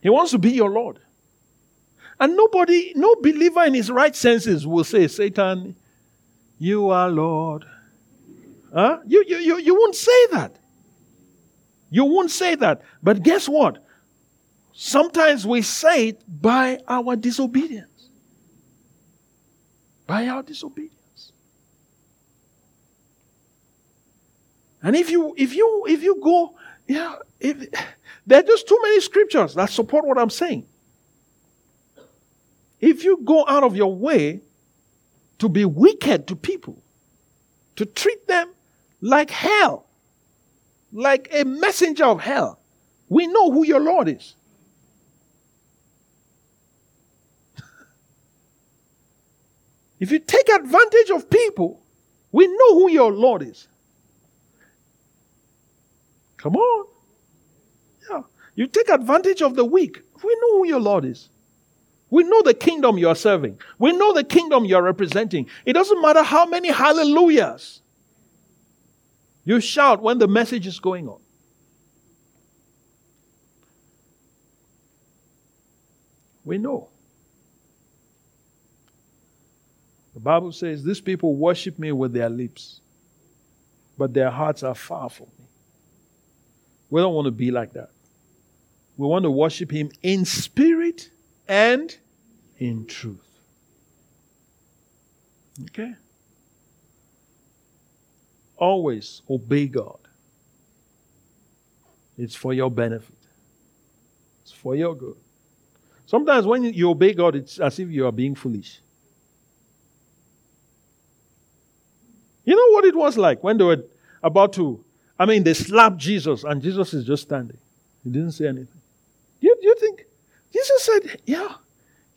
S2: He wants to be your Lord. And nobody, no believer in his right senses will say, Satan, you are Lord. Huh? You, you, you, you won't say that. You won't say that. But guess what? Sometimes we say it by our disobedience. By our disobedience. And if you if you if you go, yeah, if, there are just too many scriptures that support what I'm saying. If you go out of your way to be wicked to people, to treat them like hell, like a messenger of hell, we know who your Lord is. if you take advantage of people, we know who your Lord is. Come on. Yeah. You take advantage of the weak. We know who your Lord is. We know the kingdom you are serving. We know the kingdom you are representing. It doesn't matter how many hallelujahs you shout when the message is going on. We know. The Bible says, These people worship me with their lips, but their hearts are far from me. We don't want to be like that. We want to worship Him in spirit and in truth. Okay? Always obey God. It's for your benefit, it's for your good. Sometimes when you obey God, it's as if you are being foolish. You know what it was like when they were about to I mean, they slapped Jesus, and Jesus is just standing. He didn't say anything. You, you think? Jesus said, Yeah,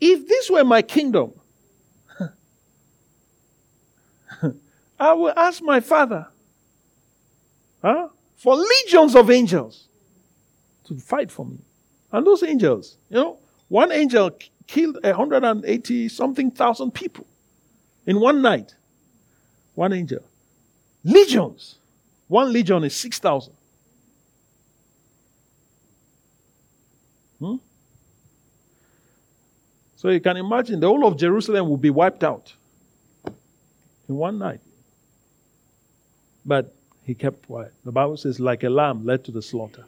S2: if this were my kingdom, I will ask my Father huh, for legions of angels to fight for me. And those angels, you know, one angel killed 180 something thousand people in one night. One angel. Legions. One legion is 6,000. So you can imagine the whole of Jerusalem will be wiped out in one night. But he kept quiet. The Bible says, like a lamb led to the slaughter.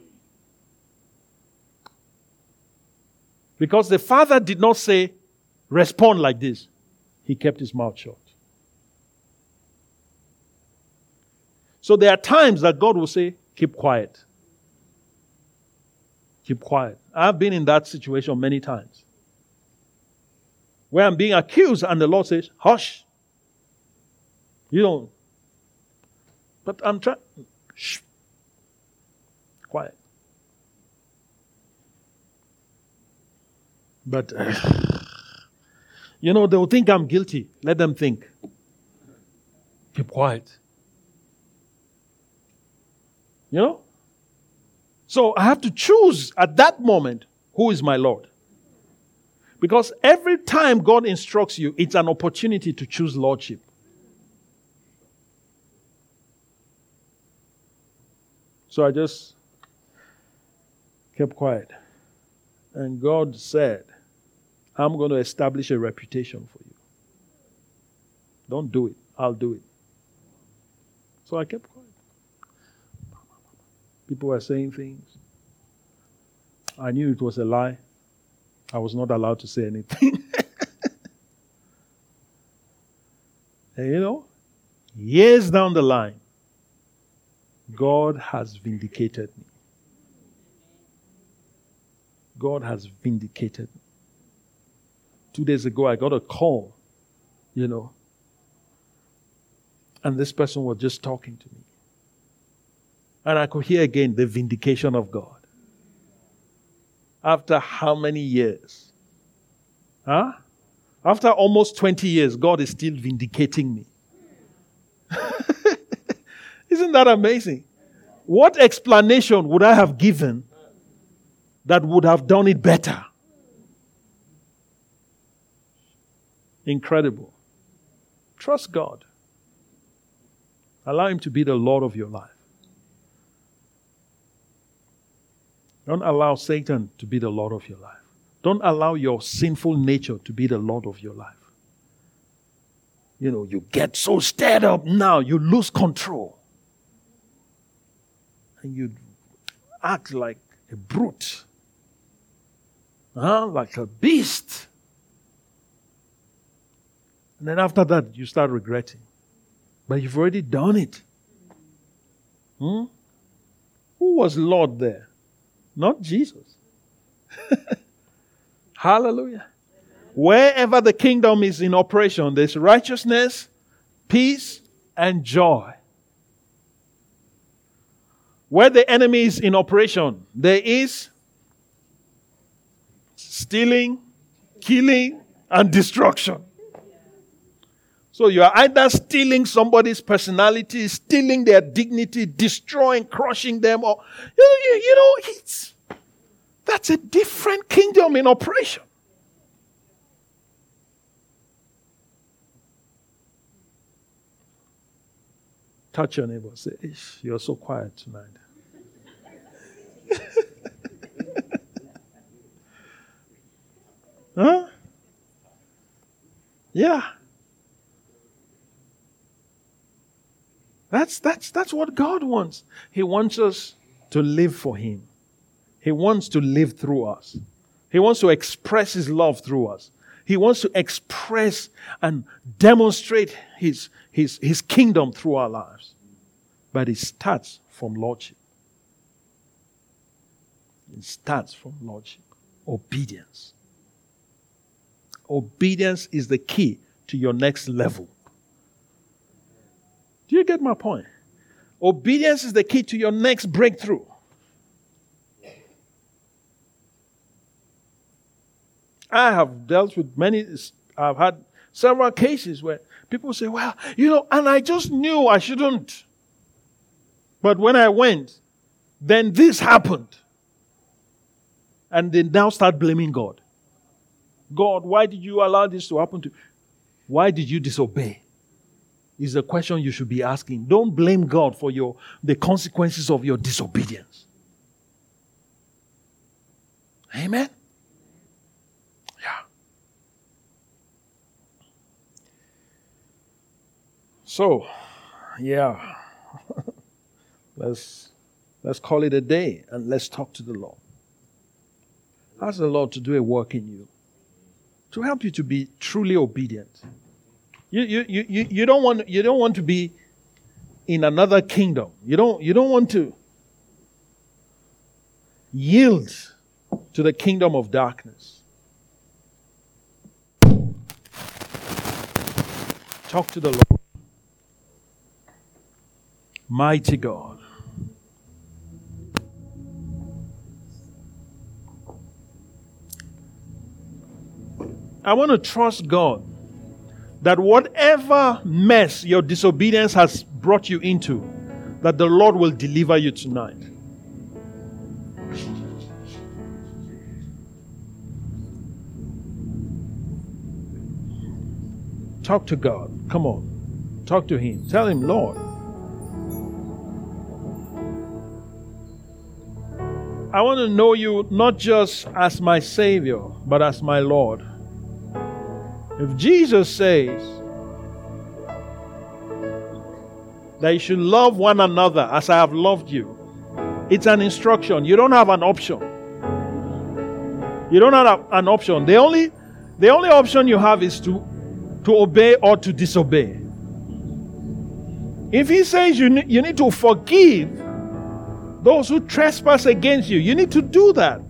S2: Because the father did not say, respond like this, he kept his mouth shut. So there are times that God will say, keep quiet. Keep quiet. I've been in that situation many times. Where I'm being accused, and the Lord says, Hush. You don't. But I'm trying. Shh. Quiet. But, uh, you know, they'll think I'm guilty. Let them think. Keep quiet. You know? So I have to choose at that moment who is my Lord. Because every time God instructs you, it's an opportunity to choose Lordship. So I just kept quiet. And God said, I'm going to establish a reputation for you. Don't do it. I'll do it. So I kept quiet. People were saying things. I knew it was a lie. I was not allowed to say anything. and you know, years down the line, God has vindicated me. God has vindicated me. Two days ago, I got a call, you know, and this person was just talking to me. And I could hear again the vindication of God. After how many years? Huh? After almost 20 years, God is still vindicating me. Isn't that amazing? What explanation would I have given that would have done it better? Incredible. Trust God. Allow Him to be the Lord of your life. Don't allow Satan to be the Lord of your life. Don't allow your sinful nature to be the Lord of your life. You know, you get so stirred up now, you lose control. And you act like a brute, huh? like a beast. And then after that, you start regretting. But you've already done it. Hmm? Who was Lord there? Not Jesus. Hallelujah. Wherever the kingdom is in operation, there's righteousness, peace, and joy. Where the enemy is in operation, there is stealing, killing, and destruction. So you are either stealing somebody's personality, stealing their dignity, destroying, crushing them, or you, you, you know, it's that's a different kingdom in operation. Touch your neighbor. Say, you're so quiet tonight. huh? Yeah. That's, that's, that's what God wants. He wants us to live for Him. He wants to live through us. He wants to express His love through us. He wants to express and demonstrate His, His, His kingdom through our lives. But it starts from Lordship. It starts from Lordship. Obedience. Obedience is the key to your next level. Do you get my point? Obedience is the key to your next breakthrough. I have dealt with many, I've had several cases where people say, well, you know, and I just knew I shouldn't. But when I went, then this happened. And they now start blaming God. God, why did you allow this to happen to Why did you disobey? Is the question you should be asking. Don't blame God for your, the consequences of your disobedience. Amen? Yeah. So, yeah. let's, let's call it a day and let's talk to the Lord. Ask the Lord to do a work in you, to help you to be truly obedient. You, you, you, you, don't want, you don't want to be in another kingdom. You don't, you don't want to yield to the kingdom of darkness. Talk to the Lord. Mighty God. I want to trust God that whatever mess your disobedience has brought you into, that the Lord will deliver you tonight. Talk to God. Come on. Talk to Him. Tell Him, Lord, I want to know you not just as my Savior, but as my Lord. If Jesus says that you should love one another as I have loved you, it's an instruction. You don't have an option. You don't have an option. The only, the only option you have is to, to obey or to disobey. If he says you, you need to forgive those who trespass against you, you need to do that.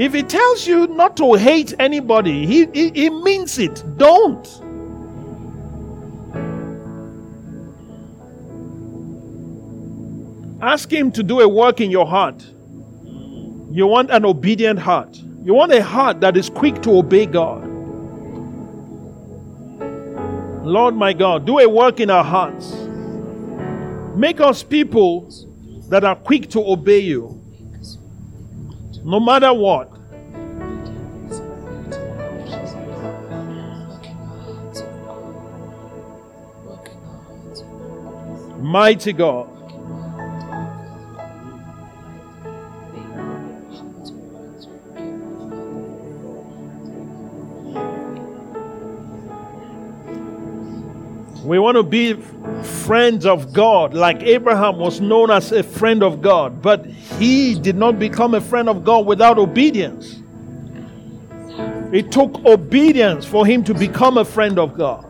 S2: If he tells you not to hate anybody, he, he, he means it. Don't. Ask him to do a work in your heart. You want an obedient heart. You want a heart that is quick to obey God. Lord my God, do a work in our hearts. Make us people that are quick to obey you no matter what. Mighty God. We want to be friends of God, like Abraham was known as a friend of God, but he did not become a friend of God without obedience. It took obedience for him to become a friend of God.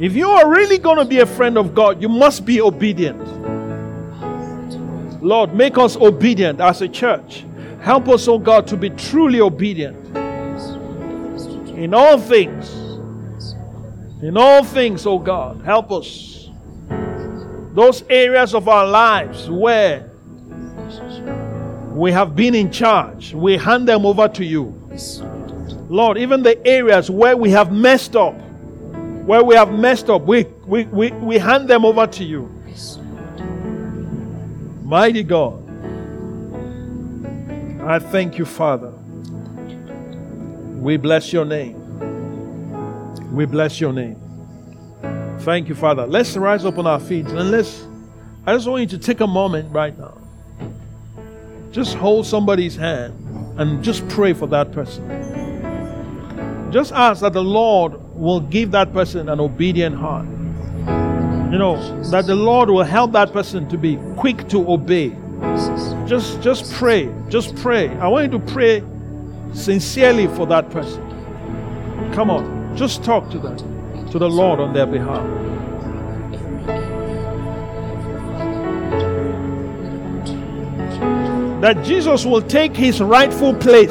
S2: If you are really going to be a friend of God, you must be obedient. Lord, make us obedient as a church. Help us, oh God, to be truly obedient in all things in all things, oh God, help us. Those areas of our lives where we have been in charge, we hand them over to you. Lord, even the areas where we have messed up, where we have messed up, we, we, we, we hand them over to you. Mighty God, I thank you, Father. We bless your name. We bless your name. Thank you, Father. Let's rise up on our feet and let's. I just want you to take a moment right now. Just hold somebody's hand and just pray for that person. Just ask that the Lord will give that person an obedient heart. You know, that the Lord will help that person to be quick to obey. Just just pray. Just pray. I want you to pray sincerely for that person. Come on. Just talk to them, to the Lord on their behalf. That Jesus will take his rightful place.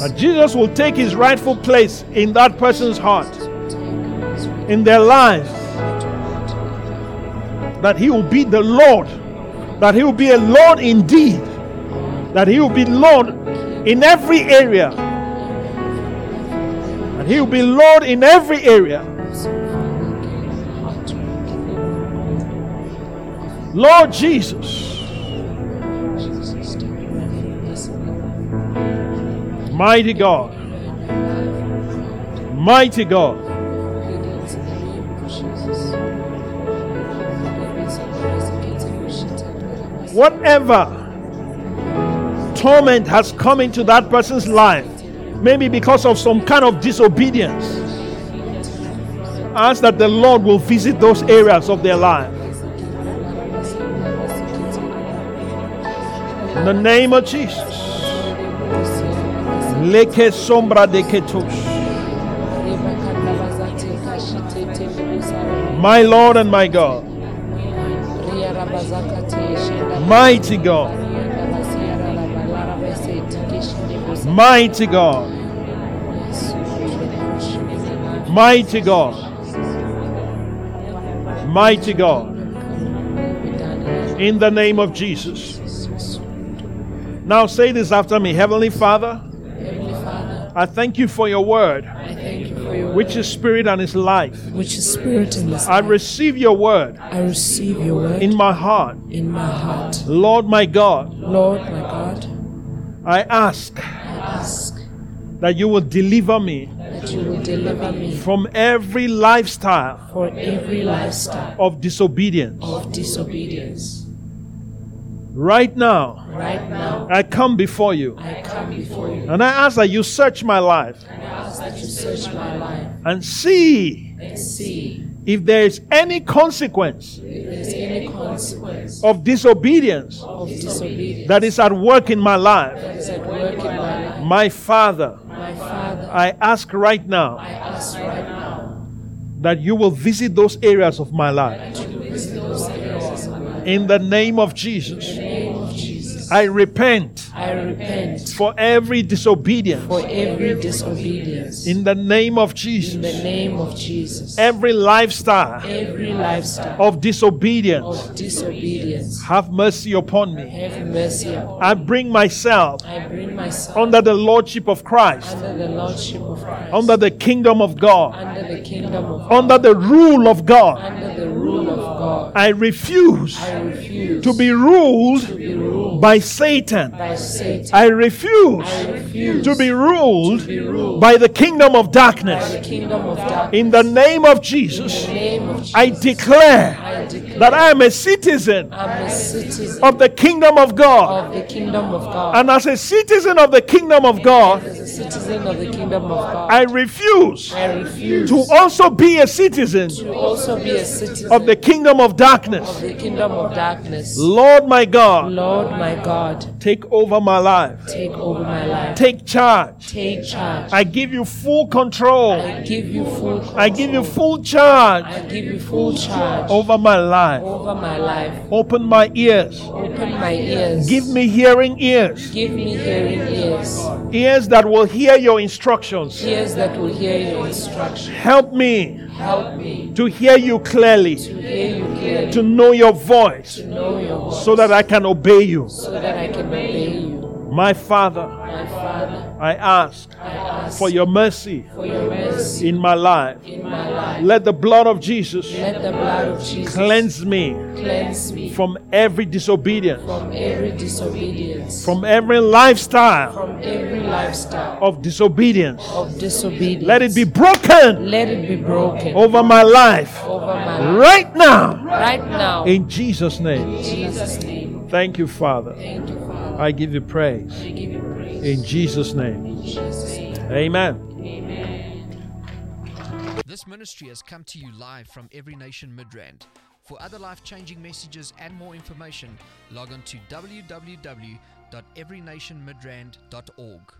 S2: That Jesus will take his rightful place in that person's heart, in their lives. That he will be the Lord. That he will be a Lord indeed. That he will be Lord in every area he will be Lord in every area. Lord Jesus. Mighty God. Mighty God. Whatever torment has come into that person's life, maybe because of some kind of disobedience. Ask that the Lord will visit those areas of their life. In the name of Jesus. Leke sombra de. My Lord and my God. Mighty God. Mighty God. Mighty God. Mighty God. In the name of Jesus. Now say this after me Heavenly Father, I thank you for your word,
S3: I thank you for your
S2: which is spirit and is life.
S3: which is spirit and is life.
S2: I receive your word
S3: I receive your word
S2: in my heart.
S3: in my heart.
S2: Lord my God,
S3: Lord my God,
S2: I ask
S3: ask
S2: that you will deliver me
S3: that you will deliver me
S2: from every lifestyle
S3: for every lifestyle
S2: of disobedience.
S3: of disobedience.
S2: Right now,
S3: Right now,
S2: I come before you
S3: I come before you
S2: and I ask that you search my life
S3: and I ask that you search my life
S2: and see
S3: and see
S2: if there is any consequence
S3: if there's any
S2: of disobedience
S3: of disobedience
S2: that is at work in my life.
S3: my
S2: Father, I ask right now
S3: ask right now
S2: that you will visit those areas of my life. In the name of Jesus,
S3: Jesus,
S2: I repent
S3: I repent
S2: for every disobedience.
S3: for every disobedience.
S2: In the name of Jesus.
S3: In the name of Jesus,
S2: every lifestyle
S3: every lifestyle
S2: of disobedience,
S3: of disobedience,
S2: have mercy upon me.
S3: have mercy upon me.
S2: I bring myself
S3: I bring myself
S2: under the Lordship of Christ,
S3: under the Lordship of Christ,
S2: under the kingdom of God,
S3: under the kingdom of God.
S2: under the rule of God.
S3: under the rule of God.
S2: I refuse
S3: I refuse
S2: to be ruled
S3: to be ruled
S2: by Satan.
S3: by Satan.
S2: I refuse
S3: I refuse
S2: to be ruled
S3: be ruled
S2: by the kingdom of
S3: by the
S2: darkness.
S3: kingdom of darkness.
S2: In the name of Jesus,
S3: name of Jesus,
S2: I declare
S3: I declare
S2: that I am a citizen
S3: I'm a citizen
S2: of the kingdom of God.
S3: of the kingdom of God.
S2: And as a citizen of the kingdom of God,
S3: citizen of the kingdom of God,
S2: I refuse
S3: I refuse
S2: to also be a citizen
S3: to also be a citizen
S2: of the kingdom of darkness.
S3: of the kingdom of darkness.
S2: Lord my God,
S3: Lord my God, God
S2: take over my life.
S3: take over my life.
S2: Take charge.
S3: Take charge.
S2: I give you full control.
S3: I give you full control.
S2: I give you full charge
S3: I give you full charge
S2: over my life.
S3: over my life.
S2: Open my ears.
S3: Open my ears.
S2: Give me hearing ears.
S3: Give me hearing ears.
S2: Ears that will hear your instructions.
S3: Ears that will hear your instructions.
S2: Help me
S3: Help me
S2: to hear you clearly,
S3: to hear you clearly,
S2: to know your voice,
S3: to know your voice,
S2: so that I can obey you.
S3: so that I can obey you.
S2: My Father,
S3: My Father,
S2: I ask
S3: I ask
S2: for your mercy
S3: for your mercy
S2: in my life.
S3: in my life.
S2: Let the blood of Jesus
S3: Let the blood of Jesus
S2: cleanse me
S3: cleanse me
S2: from every disobedience,
S3: from every disobedience,
S2: from every lifestyle
S3: from every lifestyle
S2: of disobedience.
S3: of disobedience.
S2: Let it be broken
S3: Let it be broken
S2: over my life
S3: over my life
S2: right now
S3: right now.
S2: in Jesus' name.
S3: In Jesus' name.
S2: Thank you, Father.
S3: Thank you, Father.
S2: I give you praise
S3: give you praise.
S2: in Jesus'
S3: In Jesus' name.
S2: Amen.
S1: This ministry has come to you live from Every Nation Midrand. For other life changing messages and more information, log on to www.everynationmidrand.org.